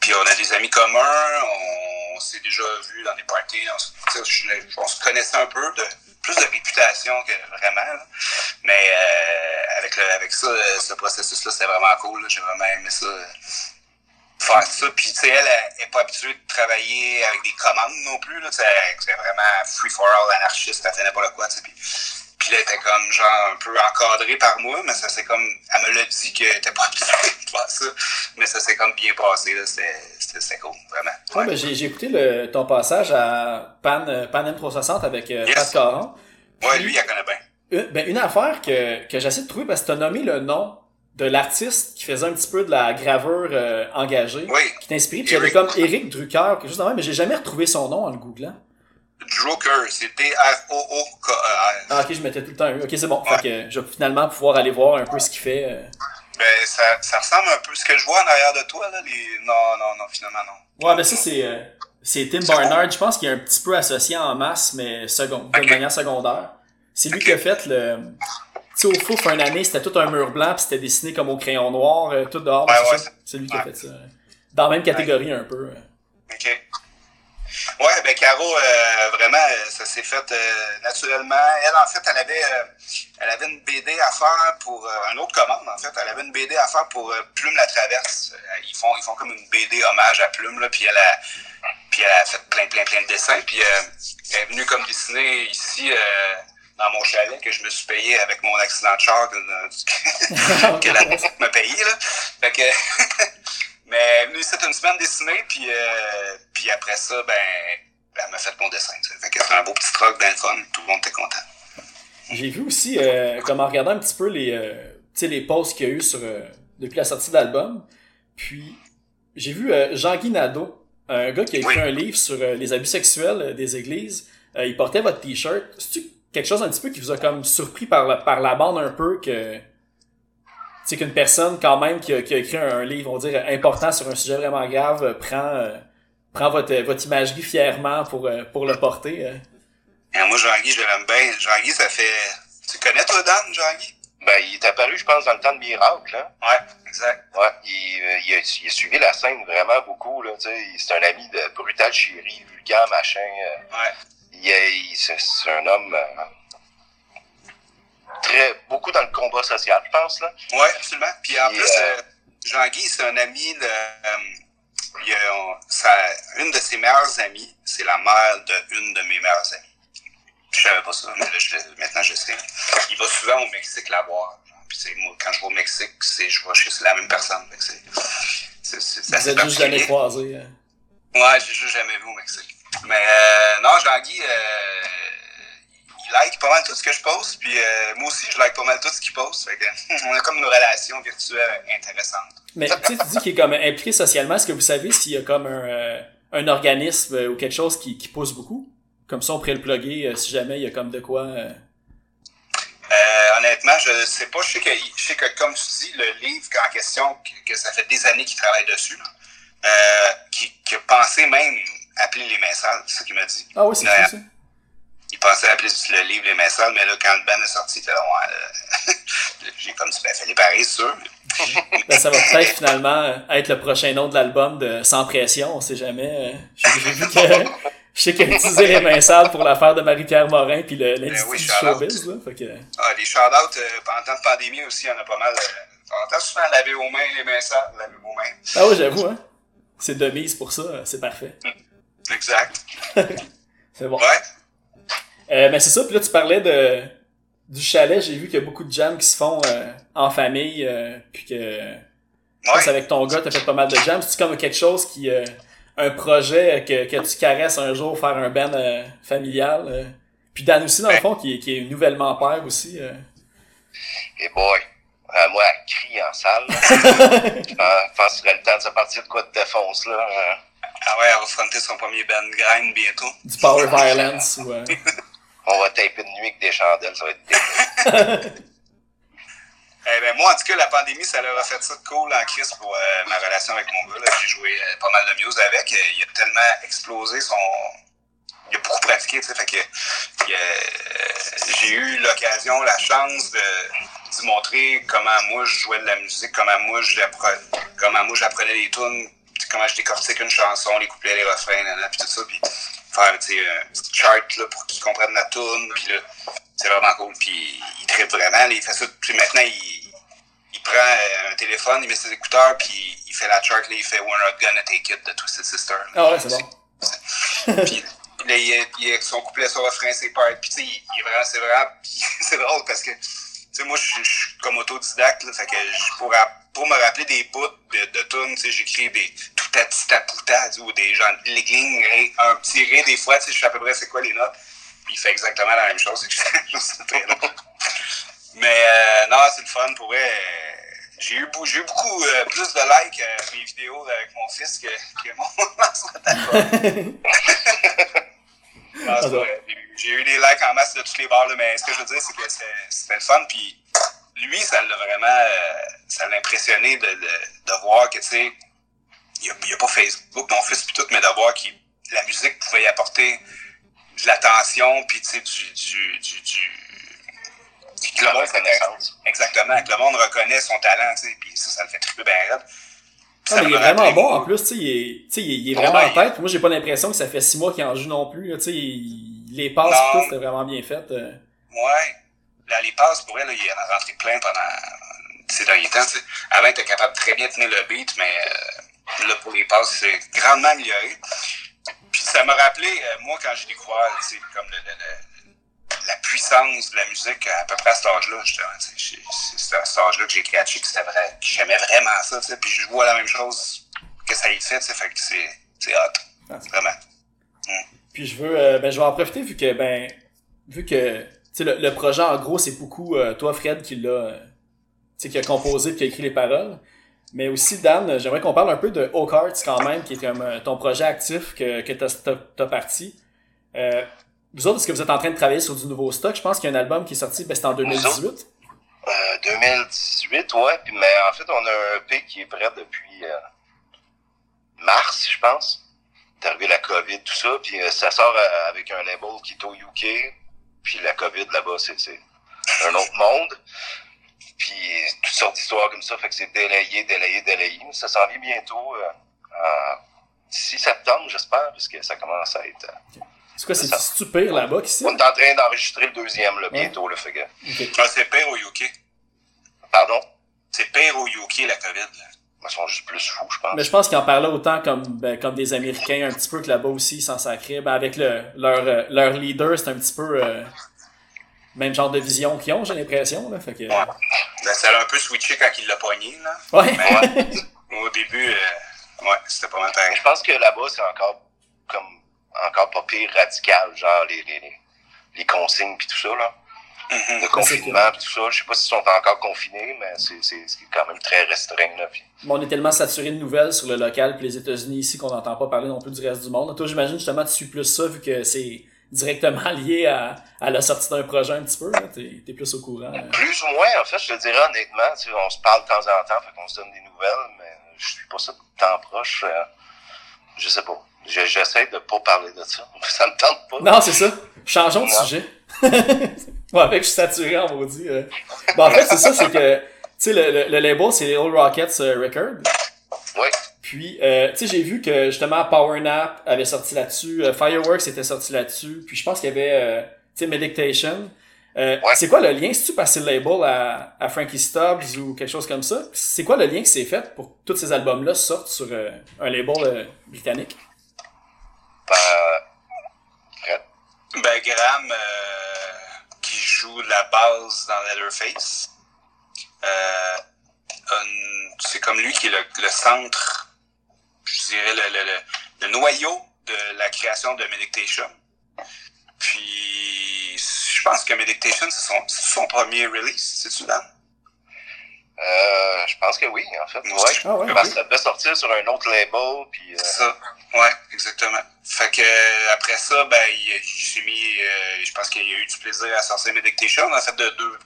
puis on a des amis communs, on, s'est déjà vus dans des parties. On, se- connaissait un peu, de plus de réputation que vraiment. Mais euh, avec, le, avec ça, euh, ce processus-là, c'était vraiment cool. J'ai vraiment aimé ça. euh, faire ça. Puis, tu sais, elle, elle est pas habituée de travailler avec des commandes non plus. C'est vraiment free for all, anarchiste, elle fait n'importe quoi. Puis, puis là, elle était comme, genre, un peu encadrée par moi, mais ça c'est comme, elle me l'a dit qu'elle était pas habituée de faire ça. Mais ça s'est comme bien passé, là. C'était, cool, vraiment. Ouais, ben, j'ai écouté le, ton passage à Pan, euh, Pan M360 avec euh, Yes. Pat Caron. Ouais, lui, il la connaît bien. Une, ben, une affaire que, que j'essaie de trouver parce que t'as nommé le nom de l'artiste qui faisait un petit peu de la gravure euh, engagée, Oui. qui t'inspirait. Puis j'avais comme Eric Drucker, quelque chose de même, mais j'ai jamais retrouvé son nom en le googlant. Drucker, c'est D-R-O-O-K-E-R. Ah, ok, je mettais tout le temps un. Ok, c'est bon. Fait que je vais finalement pouvoir aller voir un peu ce qu'il fait. euh. Ben, ça, ça ressemble un peu. Ce que je vois en arrière de toi, là, les. Non, non, non, finalement, non. Ouais, ben ça, c'est euh, c'est Tim Barnard. Je pense qu'il est un petit peu associé en masse, mais second, de manière secondaire. C'est lui qui a fait le. Tu sais, au Fouf, un année, c'était tout un mur blanc, puis c'était dessiné comme au crayon noir, euh, tout dehors. Ouais, c'est ouais, lui qui a fait ça. Dans la même catégorie, un peu. OK. Ouais, ben Caro, euh, vraiment, euh, ça s'est fait euh, naturellement. Elle, en fait, elle avait, euh, elle avait une BD à faire pour une autre commande, en fait. Elle avait une BD à faire pour Plume la Traverse. Ils font, ils font comme une BD hommage à Plume, là, puis elle a, puis elle a fait plein, plein, plein de dessins. Puis elle est venue comme dessiner ici dans mon chalet que je me suis payé avec mon accident de char que, que la m'a payé, là. Fait que Mais elle est venue ici une semaine dessiner, puis, euh, puis après ça, ben, elle m'a fait mon dessin. sais. Fait que c'est un beau petit le fun, tout le monde était content. J'ai vu aussi, euh, comme en regardant un petit peu les, euh, tu sais, les posts qu'il y a eu sur, euh, depuis la sortie de l'album. Puis, j'ai vu euh, Jean-Guy Nadeau, un gars qui a écrit Oui. un livre sur euh, les abus sexuels des églises. Euh, il portait votre t-shirt. C'est-tu quelque chose un petit peu qui vous a comme surpris par la, par la bande un peu que... Tu sais, qu'une personne, quand même, qui a, qui a écrit un, un livre, on dire, important sur un sujet vraiment grave, euh, prend, euh, prend votre, votre imagerie fièrement pour, euh, pour le porter. euh. Et moi, Jean-Guy, je l'aime bien. Jean-Guy, ça fait... Tu connais toi, Dan, Jean-Guy? Ben, il est apparu, je pense, dans le temps de Miracle, hein. Ouais, exact. Ouais, il, euh, il, a, il a suivi la scène vraiment beaucoup, là, tu sais. C'est un ami de Brutal Chéri, Vulgaire, machin. euh, Ouais. il, il- c'est c'est un homme euh, très, beaucoup dans le combat social, je pense, là. Ouais, absolument. Puis en plus, euh, euh, Jean-Guy, c'est un ami de... euh, il a- on- sa- une de ses meilleures amies, c'est la mère de une de mes meilleures amies. Je savais pas ça, mais là, je, maintenant je sais. Il va souvent au Mexique la voir. Puis c'est moi, quand je vais au Mexique, c'est je vais chez la même personne. C'est c'est c'est c'est Vous assez êtes juste jamais croisés. euh. Ouais, j'ai juste jamais vu au Mexique. Mais euh, non, Jean-Guy, euh, pas mal tout ce que je poste, puis euh, moi aussi, je like pas mal tout ce qu'il poste. Fait que, on a comme une relation virtuelle intéressante. Mais tu dis qu'il est comme impliqué socialement. Est-ce que vous savez s'il y a comme un, euh, un organisme euh, ou quelque chose qui, qui pousse beaucoup? Comme ça, on pourrait le plugger si jamais il y a comme de quoi. honnêtement, je sais pas. Je sais, que, je sais que, comme tu dis, le livre en question, que, que ça fait des années qu'il travaille dessus, là, qui, qui a pensé même appeler les mains sales, c'est ce qu'il m'a dit. Ah oui, c'est ça. Il pensait appeler le livre Les mains sales, mais là, quand le band est sorti, il était là, ouais, là, j'ai comme ben, fait les paris, c'est sûr. Ben, ça va peut-être finalement euh, être le prochain nom de l'album de Sans Pression, on sait jamais. euh, J'ai j'ai vu que. Je sais qu'il a utilisé les mains sales pour l'affaire de Marie-Pierre Morin puis le- l'industrie Ben oui, du shout-out. showbiz. Là, fait que, Ah, les shout-outs, euh, pendant de pandémie aussi, il y en a pas mal. Euh, on entend souvent laver aux mains, les mains sales, laver aux mains. Ah oui, j'avoue, hein. C'est de mise pour ça, euh, c'est parfait. Exact. C'est bon. Ouais. Euh, mais c'est ça, puis là tu parlais de du chalet, j'ai vu qu'il y a beaucoup de jams qui se font euh, en famille, euh, puis que pense Ouais. avec ton gars, t'as fait pas mal de jams. C'est comme quelque chose qui euh, un projet que, que tu caresses un jour, faire un band euh, familial. euh. Puis Dan aussi, dans le fond, qui, est- qui est nouvellement père aussi. euh. Et boy, euh, moi, elle crie en salle. là. Euh, je pense que ce serait le temps de se partir de quoi de défonce, là. Euh, Ah ouais, elle va fronter son premier band grind bientôt. du power violence ou euh, on va taper de nuit avec des chandelles, ça va être. Eh ben, moi, en tout cas, la pandémie, ça leur a fait ça de cool en crise pour euh, ma relation avec mon gars. J'ai joué euh, pas mal de musique avec. Euh, il a tellement explosé son. Il a beaucoup pratiqué, tu sais. Fait que euh, j'ai eu l'occasion, la chance de, montrer comment moi je jouais de la musique, comment moi j'apprenais, comment moi j'apprenais les tunes, comment je décortique une chanson, les couplets, les refrains, nanana, puis tout ça. Puis faire, un petit chart là, pour qu'ils comprennent la tune. Puis là, c'est vraiment cool. Puis il tripe vraiment. là, il fait ça. Puis maintenant, il, il prend euh, un téléphone, il met ses écouteurs, puis il fait la chart. Là, il fait We're Not Gonna Take It de Twisted Sister. Ah ouais, c'est bon. Puis là, il, est- il est- son couplet, son refrain, ses parts. Puis tu sais, il, vraiment, c'est vraiment, c'est drôle parce que, tu sais, moi, je suis- comme autodidacte, là, fait que je, pour, me rappeler des bouts de, de tunes, tu sais, j'écris des à à pouta, tu sais, ou des genre, les lignes, un petit ré des fois, tu sais, je sais à peu près c'est quoi les notes. Puis il fait exactement la même chose, que je-. Mais euh, non, c'est le fun, pour vrai. j'ai eu, j'ai eu beaucoup euh, plus de likes euh, mes vidéos avec mon fils que, que mon lancement. J'ai eu- des likes en masse de toutes les barres, là, mais ce que je veux dire, c'est que c'était le fun. Puis lui, ça l'a vraiment ça l'a impressionné de, de, de voir que, tu sais, n'y a, il y a pas Facebook, mon fils, puis tout, mais de voir que la musique pouvait y apporter de l'attention, puis tu sais, du. du, du, du que le monde reconnaissance. Exactement, que le monde reconnaît son talent, tu sais, puis ça, ça le fait triper bien raide. Ah, mais il est vraiment bon en plus, tu sais, il est, tu sais, il est- il est vraiment en tête. Moi, j'ai pas l'impression que ça fait six mois qu'il en joue non plus. là, Tu sais, il- les passes tout, c'était vraiment bien fait. euh. Ouais. Là, les passes, pour elle, là, il en a rentré plein pendant ces derniers temps. tu sais. Avant, il était capable de très bien tenir le beat, mais euh, là, pour les passes, c'est grandement amélioré. Puis ça m'a rappelé, euh, moi, quand j'ai découvert, tu sais, comme le, le- le- la puissance de la musique à peu près à cet âge-là, justement. tu sais, j'ai- C'est à cet âge-là que j'ai catché que c'était vrai, que j'aimais vraiment ça, tu sais. Puis je vois la même chose que ça y fait, tu sais, fait que c'est c'est hot. Ah, Vraiment. Puis je veux, euh, ben, je vais en profiter vu que, ben, vu que, tu sais, le, le projet, en gros, c'est beaucoup euh, toi, Fred, qui l'a, tu sais, qui a composé et qui a écrit les paroles. Mais aussi, Dan, euh, j'aimerais qu'on parle un peu de Oak Arts quand même, qui est comme euh, ton projet actif que, que t'as, t'as, t'as parti. Euh, vous autres, est-ce que vous êtes en train de travailler sur du nouveau stock? Je pense qu'il y a un album qui est sorti, ben, c'était en 2018. Euh, 2018, ouais. Puis, mais en fait, on a un EP qui est prêt depuis euh, mars, je pense. C'est arrivé la COVID, tout ça. Puis euh, ça sort euh, avec un label qui est au UK. Puis la COVID là-bas, c'est un autre monde. Puis toutes sortes d'histoires comme ça. Fait que c'est délayé, délayé, délayé. Mais ça s'en vient bientôt. Euh, en 6 septembre, j'espère, puisque ça commence à être... euh, C'est quoi, c'est-tu pire là-bas qu'ici? On est en train d'enregistrer le deuxième, là, bientôt, le fait que... Ok. Ah, c'est pire au UK. Pardon? C'est pire au UK, la COVID. là. Ils sont juste plus fous, je pense. Mais je pense qu'ils en parlaient autant comme, ben, comme des Américains, un petit peu que là-bas aussi, ils s'en sacraient. Ben, avec le, leur, euh, leur leader, c'est un petit peu euh, même genre de vision qu'ils ont, j'ai l'impression. Là, fait que, Ouais. Ben, ça l'a un peu switché quand il l'a pogné, là. ouais. Mais au début, euh, ouais, c'était pas mal. Je pense que là-bas, c'est encore comme encore pas pire radical, genre les, les, les, consignes puis tout ça, là. Mhm. Le confinement puis tout ça. Je sais pas s'ils sont encore confinés, mais c'est, c'est, c'est quand même très restreint, là. Puis, Mais on est tellement saturé de nouvelles sur le local puis les États-Unis ici qu'on n'entend pas parler non plus du reste du monde. Toi, j'imagine justement tu suis plus ça vu que c'est directement lié à, à la sortie d'un projet un petit peu. là. T'es, t'es plus au courant. euh. plus ou moins, en fait, je te dirais honnêtement, tu sais, on se parle de temps en temps, fait qu'on se donne des nouvelles, mais je suis pas ça temps proche. euh, je sais pas. Je- j'essaie de pas parler de ça. Ça me tente pas. Non, c'est ça. Changeons de Non. sujet. ouais, avec je suis saturé en maudit. euh. Bon, en fait, c'est ça, c'est que, tu sais, le, le, le label, c'est Little Rockets euh, Record. Puis, euh, tu sais, j'ai vu que justement Power Nap avait sorti là-dessus, euh, Fireworks était sorti là-dessus, puis je pense qu'il y avait, euh, tu sais, Meditation. Ouais. C'est quoi le lien? Si tu passé le label à, à Frankie Stubbs ou quelque chose comme ça, c'est quoi le lien qui s'est fait pour que tous ces albums-là sortent sur un label britannique? Ben. Ben, Graham, qui joue la base dans Leatherface, c'est comme lui qui est le, le centre, je dirais, le, le, le, le noyau de la création de Meditation. Puis, je pense que Meditation, c'est son, c'est son premier release, c'est-tu, Dan? Euh, je pense que oui, en fait. Ouais. Ah ouais, Parce que ça devait sortir sur un autre label, puis euh, C'est ça. Ouais, exactement. Fait que euh, après ça, ben, s'est mis, euh, je pense qu'il y a eu du plaisir à sortir Meditation. On a fait de deux,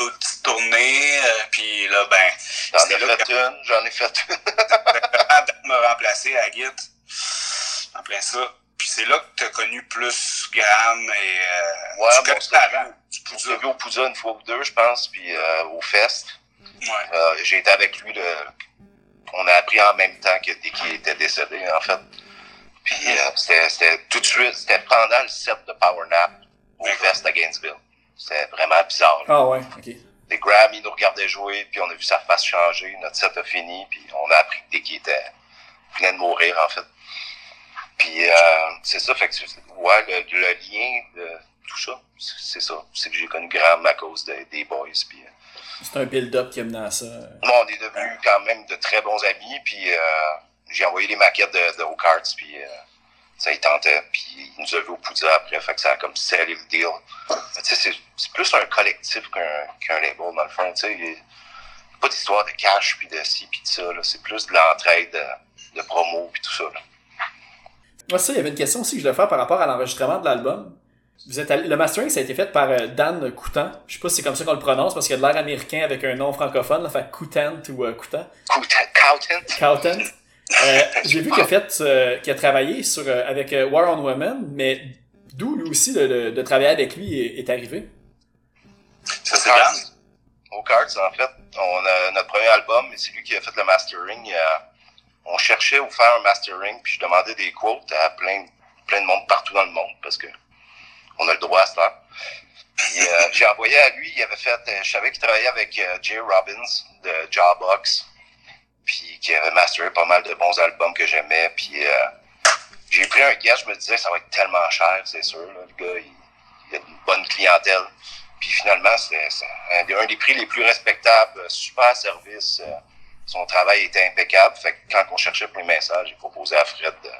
deux petites tournées, euh, puis là, ben, j'en ai là fait une, j'en ai fait une. Adam m'a remplacé à Git, en plein ça. Puis c'est là que t'as connu plus Graham et euh, Ouais, tu bon, avant, On s'est vu au Pouza une fois ou deux, je pense, puis euh, au Fest. Ouais. Euh, j'ai été avec lui, le... on a appris en même temps que dès qu'il était décédé, en fait. Puis c'était tout de suite, c'était pendant le set de Power Nap au. Fest à Gainesville. C'était vraiment bizarre. là. Ah ouais, ok. Les Graham, ils nous regardaient jouer, puis on a vu sa face changer, notre set a fini, puis on a appris dès qu'il était venait de mourir, en fait. Puis euh, c'est ça, fait que ouais, le, le lien de tout ça, c'est ça. C'est que j'ai connu Graham à cause de- des boys, puis... euh, C'est un build-up qui a mené à ça. Moi, on est devenus quand même de très bons amis, puis euh, j'ai envoyé les maquettes de, de Oak puis euh, ça y tentait, puis il nous a vu au Poudza après, fait que ça a comme scellé le deal. Tu sais, c'est- plus un collectif qu'un label, dans le fond, tu sais. il- pas d'histoire de cash, puis de ci, puis de ça. là. C'est plus de l'entraide, de, de promo, puis tout ça. Là. Moi, ça, il y avait une question aussi que je voulais faire par rapport à l'enregistrement de l'album. Vous êtes allé- le mastering, ça a été fait par euh, Dan Coutan. Je sais pas si c'est comme ça qu'on le prononce parce qu'il a de l'air américain avec un nom francophone, là, fait Coutant ou euh, Coutan. Cowtent. Cowtent. Euh, J'ai vu qu'il a fait, euh, qu'il a travaillé sur, euh, avec War on Women, mais d'où lui aussi le- de travailler avec lui est, arrivé. Ça, c'est. Dan. Au Cards, en fait, on a notre premier album, et c'est lui qui a fait le mastering. On cherchait où faire un mastering, puis je demandais des quotes à plein, plein de monde partout dans le monde, parce que on a le droit à ça. J'ai envoyé à lui, il avait fait, je savais qu'il travaillait avec Jay Robbins de Jawbox, puis qui avait masteré pas mal de bons albums que j'aimais, puis euh, j'ai pris un guess, je me disais ça va être tellement cher, c'est sûr, là, le gars, il, a une bonne clientèle. Puis finalement, c'est un, des- un des prix les plus respectables, euh, super service. euh, son travail était impeccable. Fait que quand on cherchait pour les messages, j'ai proposé à Fred de,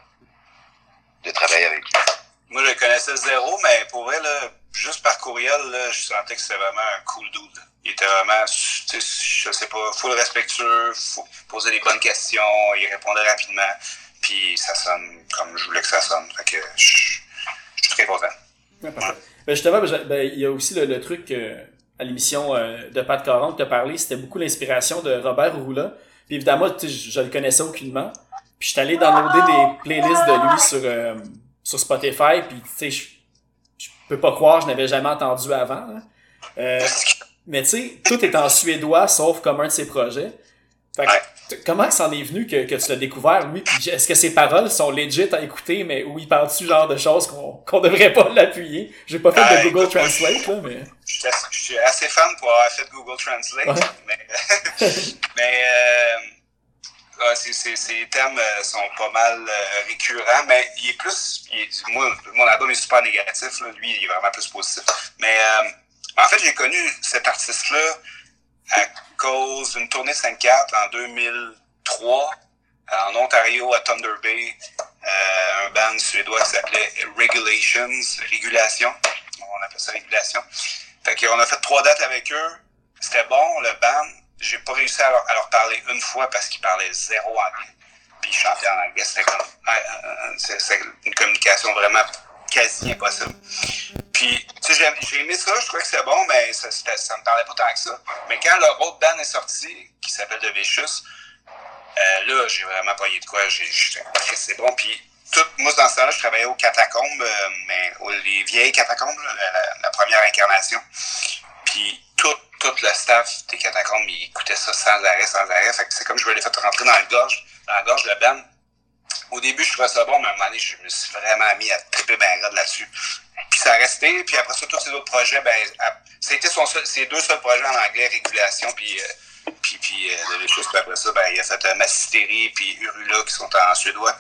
de travailler avec lui. Moi, je le connaissais zéro, mais pour vrai, là, juste par courriel, là, je sentais que c'était vraiment un cool dude. Il était vraiment, je sais pas, full respectueux, faut poser des bonnes questions, il répondait rapidement, puis ça sonne comme je voulais que ça sonne. Fait que je, suis très content. Ben, justement, ben, ben, il y a aussi le, truc euh, à l'émission euh, de Pat Caron que tu as parlé, c'était beaucoup l'inspiration de Robert Roula. Puis évidemment, je, je le connaissais aucunement. Puis je suis allé downloader des playlists de lui sur, euh, sur Spotify. Puis tu sais, peux pas croire, je n'avais jamais entendu avant. là. Euh, mais tu sais, tout est en suédois, sauf comme un de ses projets. Fait que, comment que c'en est venu que, que tu l'as découvert, lui? Est-ce que ses paroles sont legit à écouter, mais où il parle-tu genre de choses qu'on qu'on devrait pas l'appuyer? J'ai pas fait de Google écoute, moi, Translate, là, mais... Je suis assez- je suis assez fan pour avoir fait Google Translate, Ouais. mais, mais euh, ouais, c'est- c'est- ces thèmes euh, sont pas mal euh, récurrents, mais il est plus. il est- moi, mon album est super négatif, là, lui, il est vraiment plus positif. Mais euh, en fait, j'ai connu cet artiste-là à cause d'une tournée de 5-4 en 2003 en Ontario, à Thunder Bay, euh, un band suédois qui s'appelait Regulations, Régulation. On appelle ça Régulation. Fait qu'on a fait trois dates avec eux. C'était bon, le band. J'ai pas réussi à leur, parler une fois parce qu'ils parlaient zéro anglais. Puis ils chantaient en anglais. C'était comme, euh, euh, c'est c'est une communication vraiment quasi impossible. Puis, tu sais, j'ai aimé ça, je trouvais que c'était bon, mais ça, me parlait pas tant que ça. Mais quand leur autre band est sorti, qui s'appelle The Vicious, euh, là, j'ai vraiment pas eu de quoi. J'ai, c'est bon. Puis, tout, moi, dans ce temps-là, je travaillais aux catacombes, euh, mais aux, les vieilles catacombes, là, la- la première incarnation. Puis, tout, tout le staff des catacombes, ils écoutaient ça sans arrêt, sans arrêt. C'est comme je me l'ai fait rentrer dans la gorge, dans la gorge de Ben. Au début, je trouvais ça bon, mais à un moment donné, je me suis vraiment mis à triper ben raide là-dessus. Puis ça a resté, puis après ça, tous ces autres projets, ben, c'était son seul, ses deux seuls projets en anglais, Régulation, puis, euh, puis, puis euh, de choses, puis après ça, ben, il a fait euh, Massistérie, puis Urula, qui sont en suédois.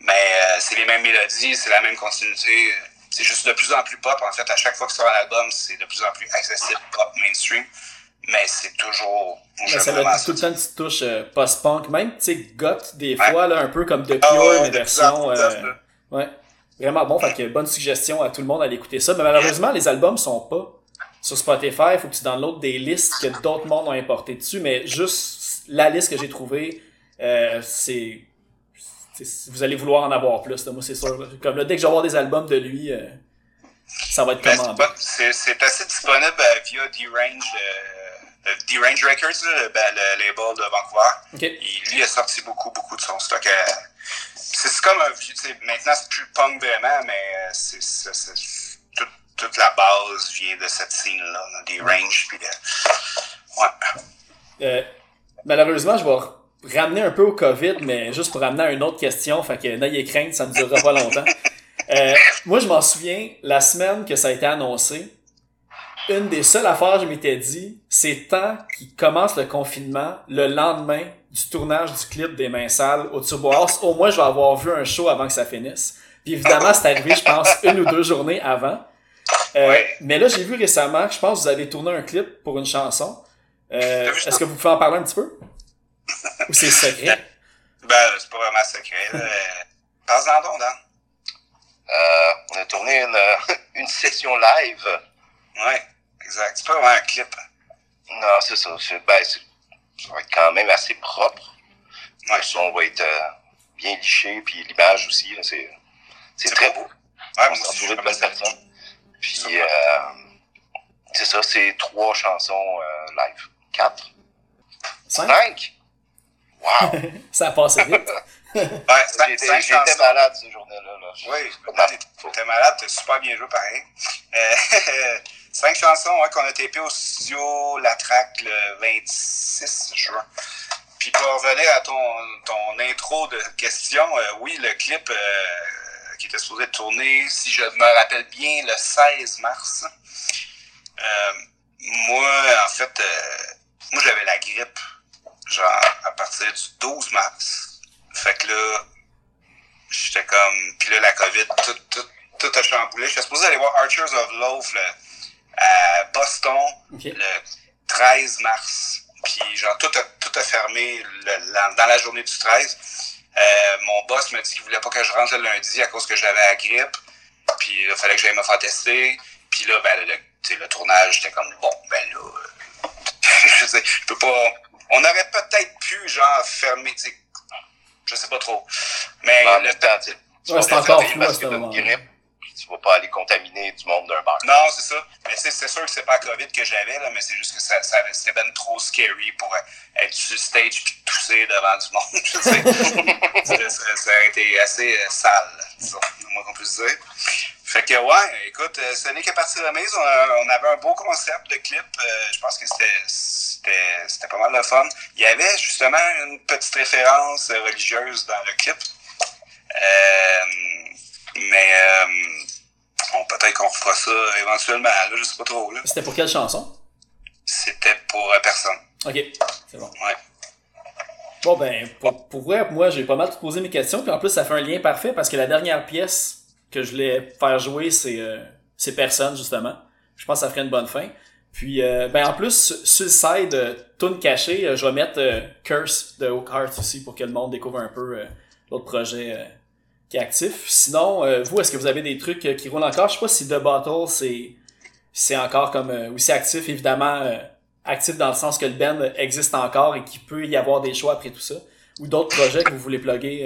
Mais euh, c'est les mêmes mélodies, c'est la même continuité. C'est juste de plus en plus pop. En fait, à chaque fois que sort un album, c'est de plus en plus accessible, pop, mainstream. Mais c'est toujours... Mais ça a tout le temps une petite touche euh, post-punk, même, tu sais, goth, des Ouais. fois, là, un peu comme The Ah Cure, ouais, mais plus version... plus euh, ouais. Vraiment bon, fait que bonne suggestion à tout le monde d'aller écouter ça. Mais malheureusement, les albums sont pas sur Spotify. Il faut que tu downloades des listes que d'autres mondes ont importées dessus. Mais juste la liste que j'ai trouvée, euh, c'est... Vous allez vouloir en avoir plus, là, moi c'est sûr. là. Comme là, dès que je vais avoir des albums de lui, euh, ça va être Ben, c'est pas- C'est assez disponible euh, via D-Range, euh, D-Range Records, le, ben, le label de Vancouver. Et lui a sorti beaucoup, beaucoup de son stock. euh, c'est comme un vieux, maintenant c'est plus punk vraiment, mais c'est toute, la base vient de cette scène-là, là, des range. Puis, ouais. Euh, malheureusement, je vais ramener un peu au COVID, mais juste pour ramener à une autre question, fait que n'ayez crainte, ça ne durera pas longtemps. Euh, moi, je m'en souviens, la semaine que ça a été annoncé, une des seules affaires que je m'étais dit, c'est tant qu'il commence le confinement, le lendemain du tournage du clip des Mains Sales au Turbo House, au moins je vais avoir vu un show avant que ça finisse. Puis évidemment, c'est arrivé, je pense, une ou deux journées avant. Euh, Ouais. Mais là, j'ai vu récemment, je pense que vous avez tourné un clip pour une chanson. Euh? Est-ce que vous pouvez en parler un petit peu? Ou c'est secret? Ben, c'est pas vraiment secret. là. Parle-en donc, Dan. Euh, on a tourné une, euh, une session live. Ouais, exact. C'est pas vraiment un clip. Non, c'est ça. C'est ben, c'est- ça va être quand même assez propre. Ouais. Le son va être euh, bien liché, puis l'image aussi, là, c'est, c'est C'est très beau. beau. Ouais, On s'est entouré de personnes. Puis, euh, c'est ça, c'est trois chansons euh, live. Quatre. Cinq? Cinq! Wow! Ça a passé vite. Ouais, J'étais malade ces journées-là. Là. Oui, t'es- t'es malade, t'as super bien joué pareil. Euh, cinq chansons ouais, qu'on a tapées au studio La Traque le 26 juin. Puis pour revenir à ton, ton intro de question, euh, oui, le clip euh, qui était supposé tourner, si je me rappelle bien, le 16 mars. Euh, moi, en fait, euh, moi j'avais la grippe, genre à partir du 12 mars. Fait que là, j'étais comme. Puis là, la COVID, tout, tout, tout a chamboulé. J'étais supposé aller voir Archers of Loaf à Boston le 13 mars. Puis genre, tout a, tout a fermé le- la- dans la journée du 13. Euh, mon boss m'a dit qu'il voulait pas que je rentre le lundi à cause que j'avais la grippe. Puis il fallait que j'aille me faire tester. Puis là, ben, le, le tournage, j'étais comme, bon, ben là, euh, je sais, je peux pas... On aurait peut-être pu, genre, fermer, tu sais, je sais pas trop. Mais le temps, tu sais, tu Ouais, vas encore flou parce ce que t'as une moment-là. grippe, puis tu vas pas aller contaminer du monde d'un bar. Non, c'est ça. Mais c'est sûr que c'est pas la COVID que j'avais, là, mais c'est juste que ça, ça c'était ben trop scary pour euh, être sur le stage puis tousser devant du monde. Sais. ça, ça- ça a été assez euh, sale, disons, au moins qu'on puisse dire. Fait que, ouais, écoute, euh, ce n'est qu'à partir de la mise, on, a- on avait un beau concept de clip. euh, je pense que c'était c'était pas mal de fun. Il y avait justement une petite référence religieuse dans le clip. Euh, mais euh, peut-être qu'on refera ça éventuellement, là, je sais pas trop. C'était pour quelle chanson? C'était pour euh, personne. Ok, c'est bon. Ouais. Bon, ben, pour, pour vrai, moi, j'ai pas mal posé mes questions, puis en plus, ça fait un lien parfait parce que la dernière pièce que je voulais faire jouer, c'est c'est Personne, justement. Je pense que ça ferait une bonne fin. Puis, euh, ben, en plus, sur le side, euh, tune cachée, euh, je vais mettre euh, Curse de Oak Heart aussi pour que le monde découvre un peu l'autre projet qui est actif. Sinon, vous, est-ce que vous avez des trucs qui roulent encore? Je sais pas si The Bottle, c'est c'est encore comme aussi actif, évidemment actif dans le sens que le band existe encore et qu'il peut y avoir des choix après tout ça. Ou d'autres projets que vous voulez plugger.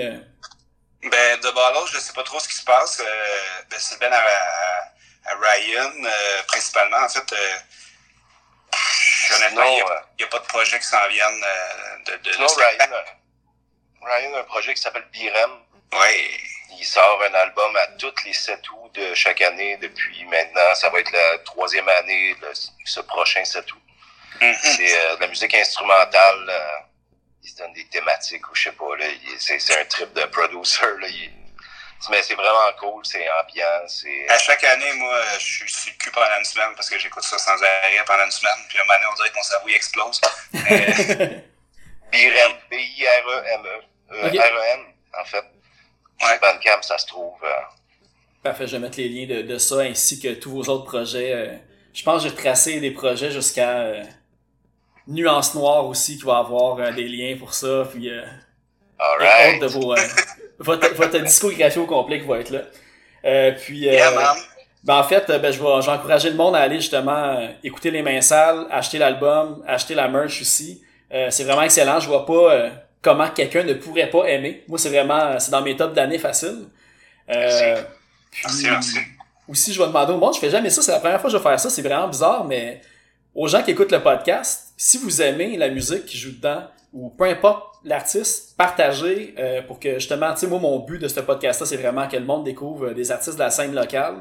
Ben, de Ballos, je sais pas trop ce qui se passe. Ben, c'est Ben à, à- Ryan, principalement. En fait, honnêtement, il n'y a, pas de projet qui s'en viennent euh, de, de, Sinon, Ryan, a- Ryan a un projet qui s'appelle Birem. Ouais. Il sort un album à toutes les 7 août de chaque année depuis maintenant. Ça va être la troisième année, le- ce prochain 7 août. Mhm. C'est euh, de la musique instrumentale. euh, il se donne des thématiques ou je sais pas. C'est, c'est un trip de producer. Là, il- mais c'est vraiment cool, c'est ambiant. C'est, À chaque année, moi, je suis sur le cul pendant une semaine parce que j'écoute ça sans arrêt pendant une semaine. Puis à un moment donné, on dirait que mon cerveau il explose. B-I-R-E-M-E. Euh, Ok. R-E-M, en fait. Ouais. Bandcamp, ça se trouve. euh, Parfait, je vais mettre les liens de, de ça ainsi que tous vos autres projets. euh, je pense que j'ai retracé des projets jusqu'à euh, Nuance Noire aussi qui va avoir euh, des liens pour ça. Puis euh, autres de vos, euh, votre, votre discographie au complet qui va être là. Euh, puis, euh, yeah, man. Ben en fait, ben, je vais, je vais encourager le monde à aller justement écouter les mains sales, acheter l'album, acheter la merch aussi. Euh, c'est vraiment excellent. Je vois pas euh, comment quelqu'un ne pourrait pas aimer. Moi, c'est vraiment, c'est dans mes tops d'année facile. Euh, puis, Merci, merci. aussi, je vais demander au monde, je fais jamais ça, c'est la première fois que je vais faire ça, c'est vraiment bizarre, mais aux gens qui écoutent le podcast, si vous aimez la musique qui joue dedans, ou peu importe l'artiste, partagez euh, pour que justement, tu sais, moi, mon but de ce podcast-là, c'est vraiment que le monde découvre euh, des artistes de la scène locale.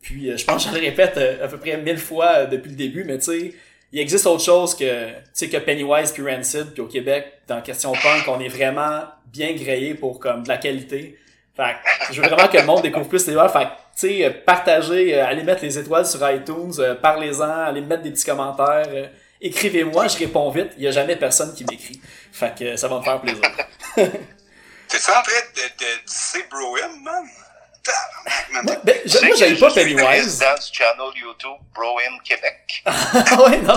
Puis, euh, je pense que je le répète euh, à peu près mille fois depuis le début, mais tu sais, il existe autre chose que, que Pennywise puis Rancid, puis au Québec, dans question punk, on est vraiment bien grillé pour comme de la qualité. Fait que je veux vraiment que le monde découvre plus les valeurs. Fait tu sais, partagez, euh, allez mettre les étoiles sur iTunes, parlez-en, allez mettre des petits commentaires, écrivez-moi, je réponds vite. Il y a jamais personne qui m'écrit. Fait que ça va me faire plaisir. T'es-tu en train de, de disser Brohim, man? Moi, ben, je- moi, j'aime je pas suis Pennywise. président du channel YouTube Bro-In Québec. Ah ouais, non?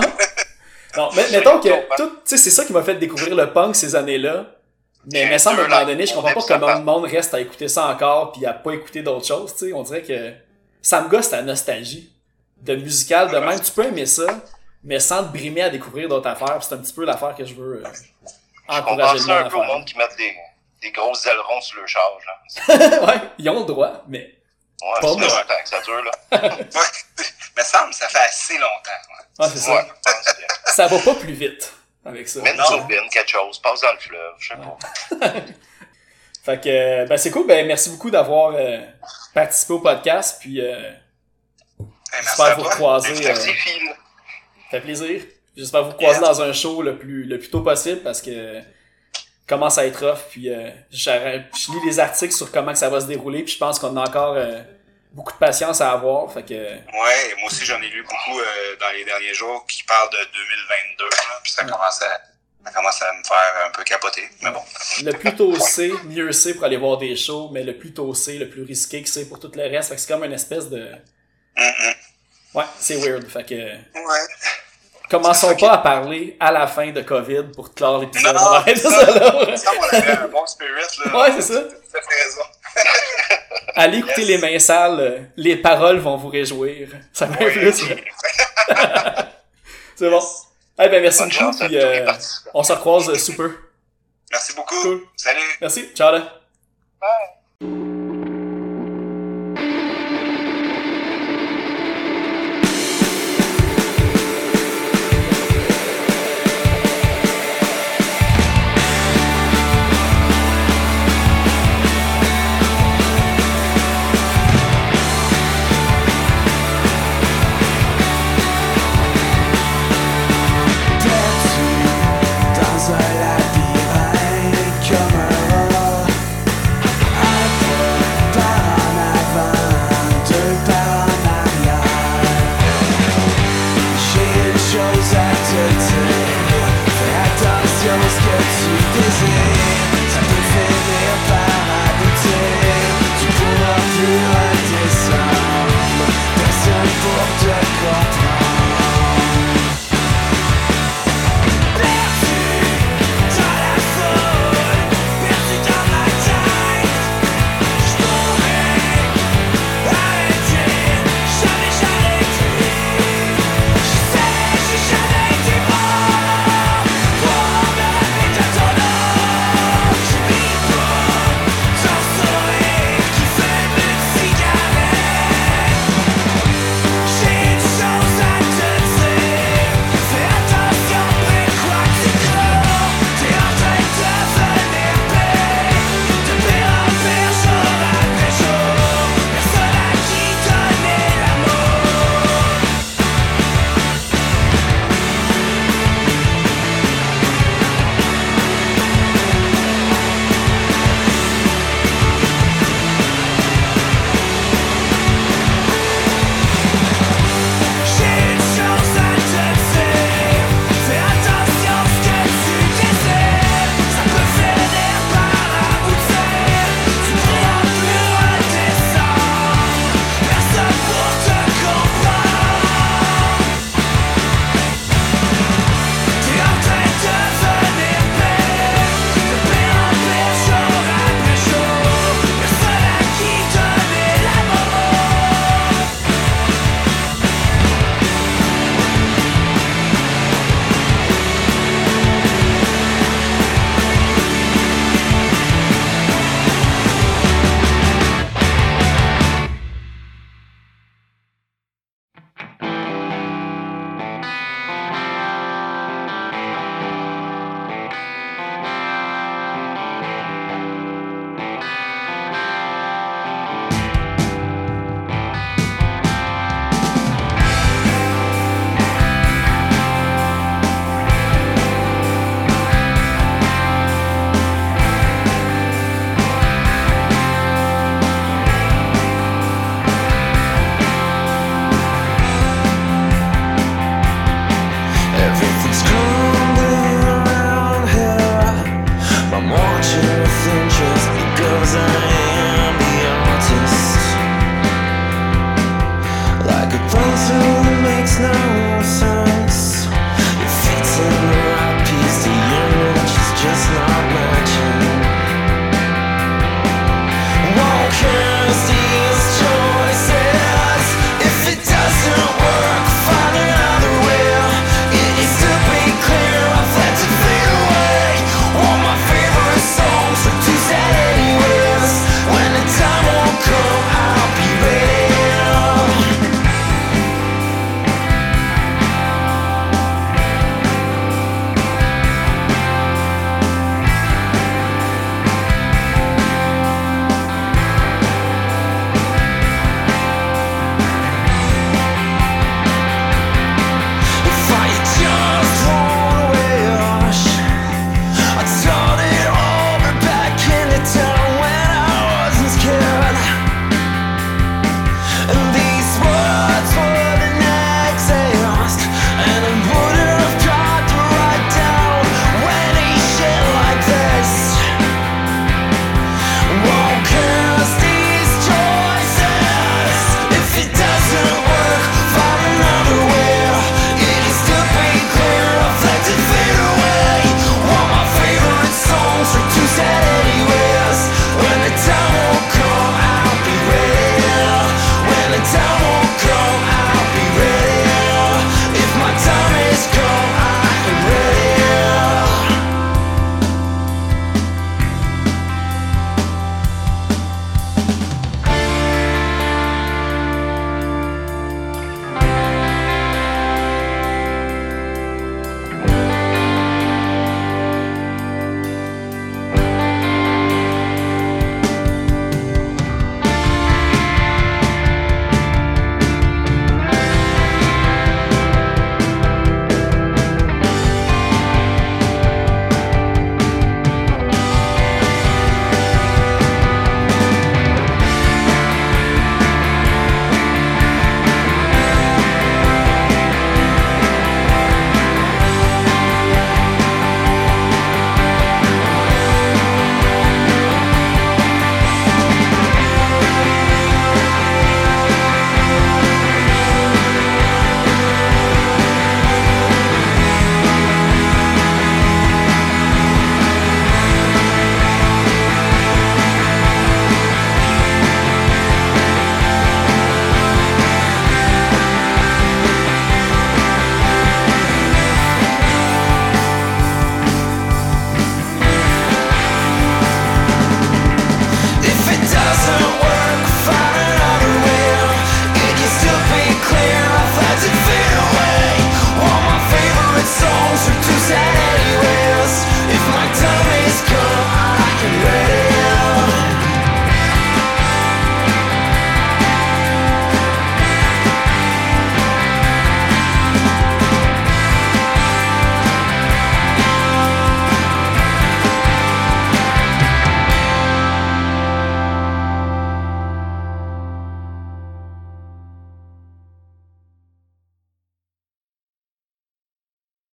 Non, mais mettons que tout, c'est ça qui m'a fait découvrir le punk ces années-là. Mais, J'ai mais semble à un moment donné, je comprends pas comment le monde reste à écouter ça encore puis à pas écouter d'autres choses, tu sais. On dirait que ça me gosse la nostalgie de musical de même. Tu peux aimer ça, mais sans te brimer à découvrir d'autres affaires. C'est un petit peu l'affaire que je veux euh, On encourager pense ça monde un peu au monde qui mettent des, des grosses ailerons sur le charge. Là. ouais, ils ont le droit, mais Ouais, Pas c'est moi. longtemps que ça dure, là. Semble, ça fait assez longtemps. ouais. c'est ça. Ouais, pense va pas plus vite avec ça. Mets une turbine, quelque chose, passe dans le fleuve, je sais pas. Fait que, euh, ben c'est cool. Ben merci beaucoup d'avoir euh, participé au podcast. Puis, euh, Hey, j'espère vous croiser. euh. Ça fait plaisir. J'espère vous croiser dans un show le plus, le plus tôt possible parce que commence à être off. Puis euh, je lis les articles sur comment que ça va se dérouler. Puis je pense qu'on a encore euh, beaucoup de patience à avoir. Fait que Ouais, moi aussi j'en ai lu beaucoup euh, dans les derniers jours qui parlent de 2022, là, puis ça commence à ça commence à me faire un peu capoter. Mais bon. le plus tôt c'est, mieux c'est pour aller voir des shows. Mais le plus tôt c'est, le plus risqué que c'est pour tout le reste. C'est comme une espèce de... Ouais, c'est weird. Fait que Ouais. commençons pas à parler à la fin de COVID pour clore l'épisode. Non, On va arrêter c'est ça ça. là. Ça, on avait un bon spirit, là. Ouais, c'est ça. T'as fait raison. Allez écouter les mains sales, les paroles vont vous réjouir. Ça va Oui. plus. C'est bon. Eh ben merci Bonne beaucoup, chance puis euh, on se recroise sous peu. Merci beaucoup. Cool. Salut. Merci, ciao là. Dans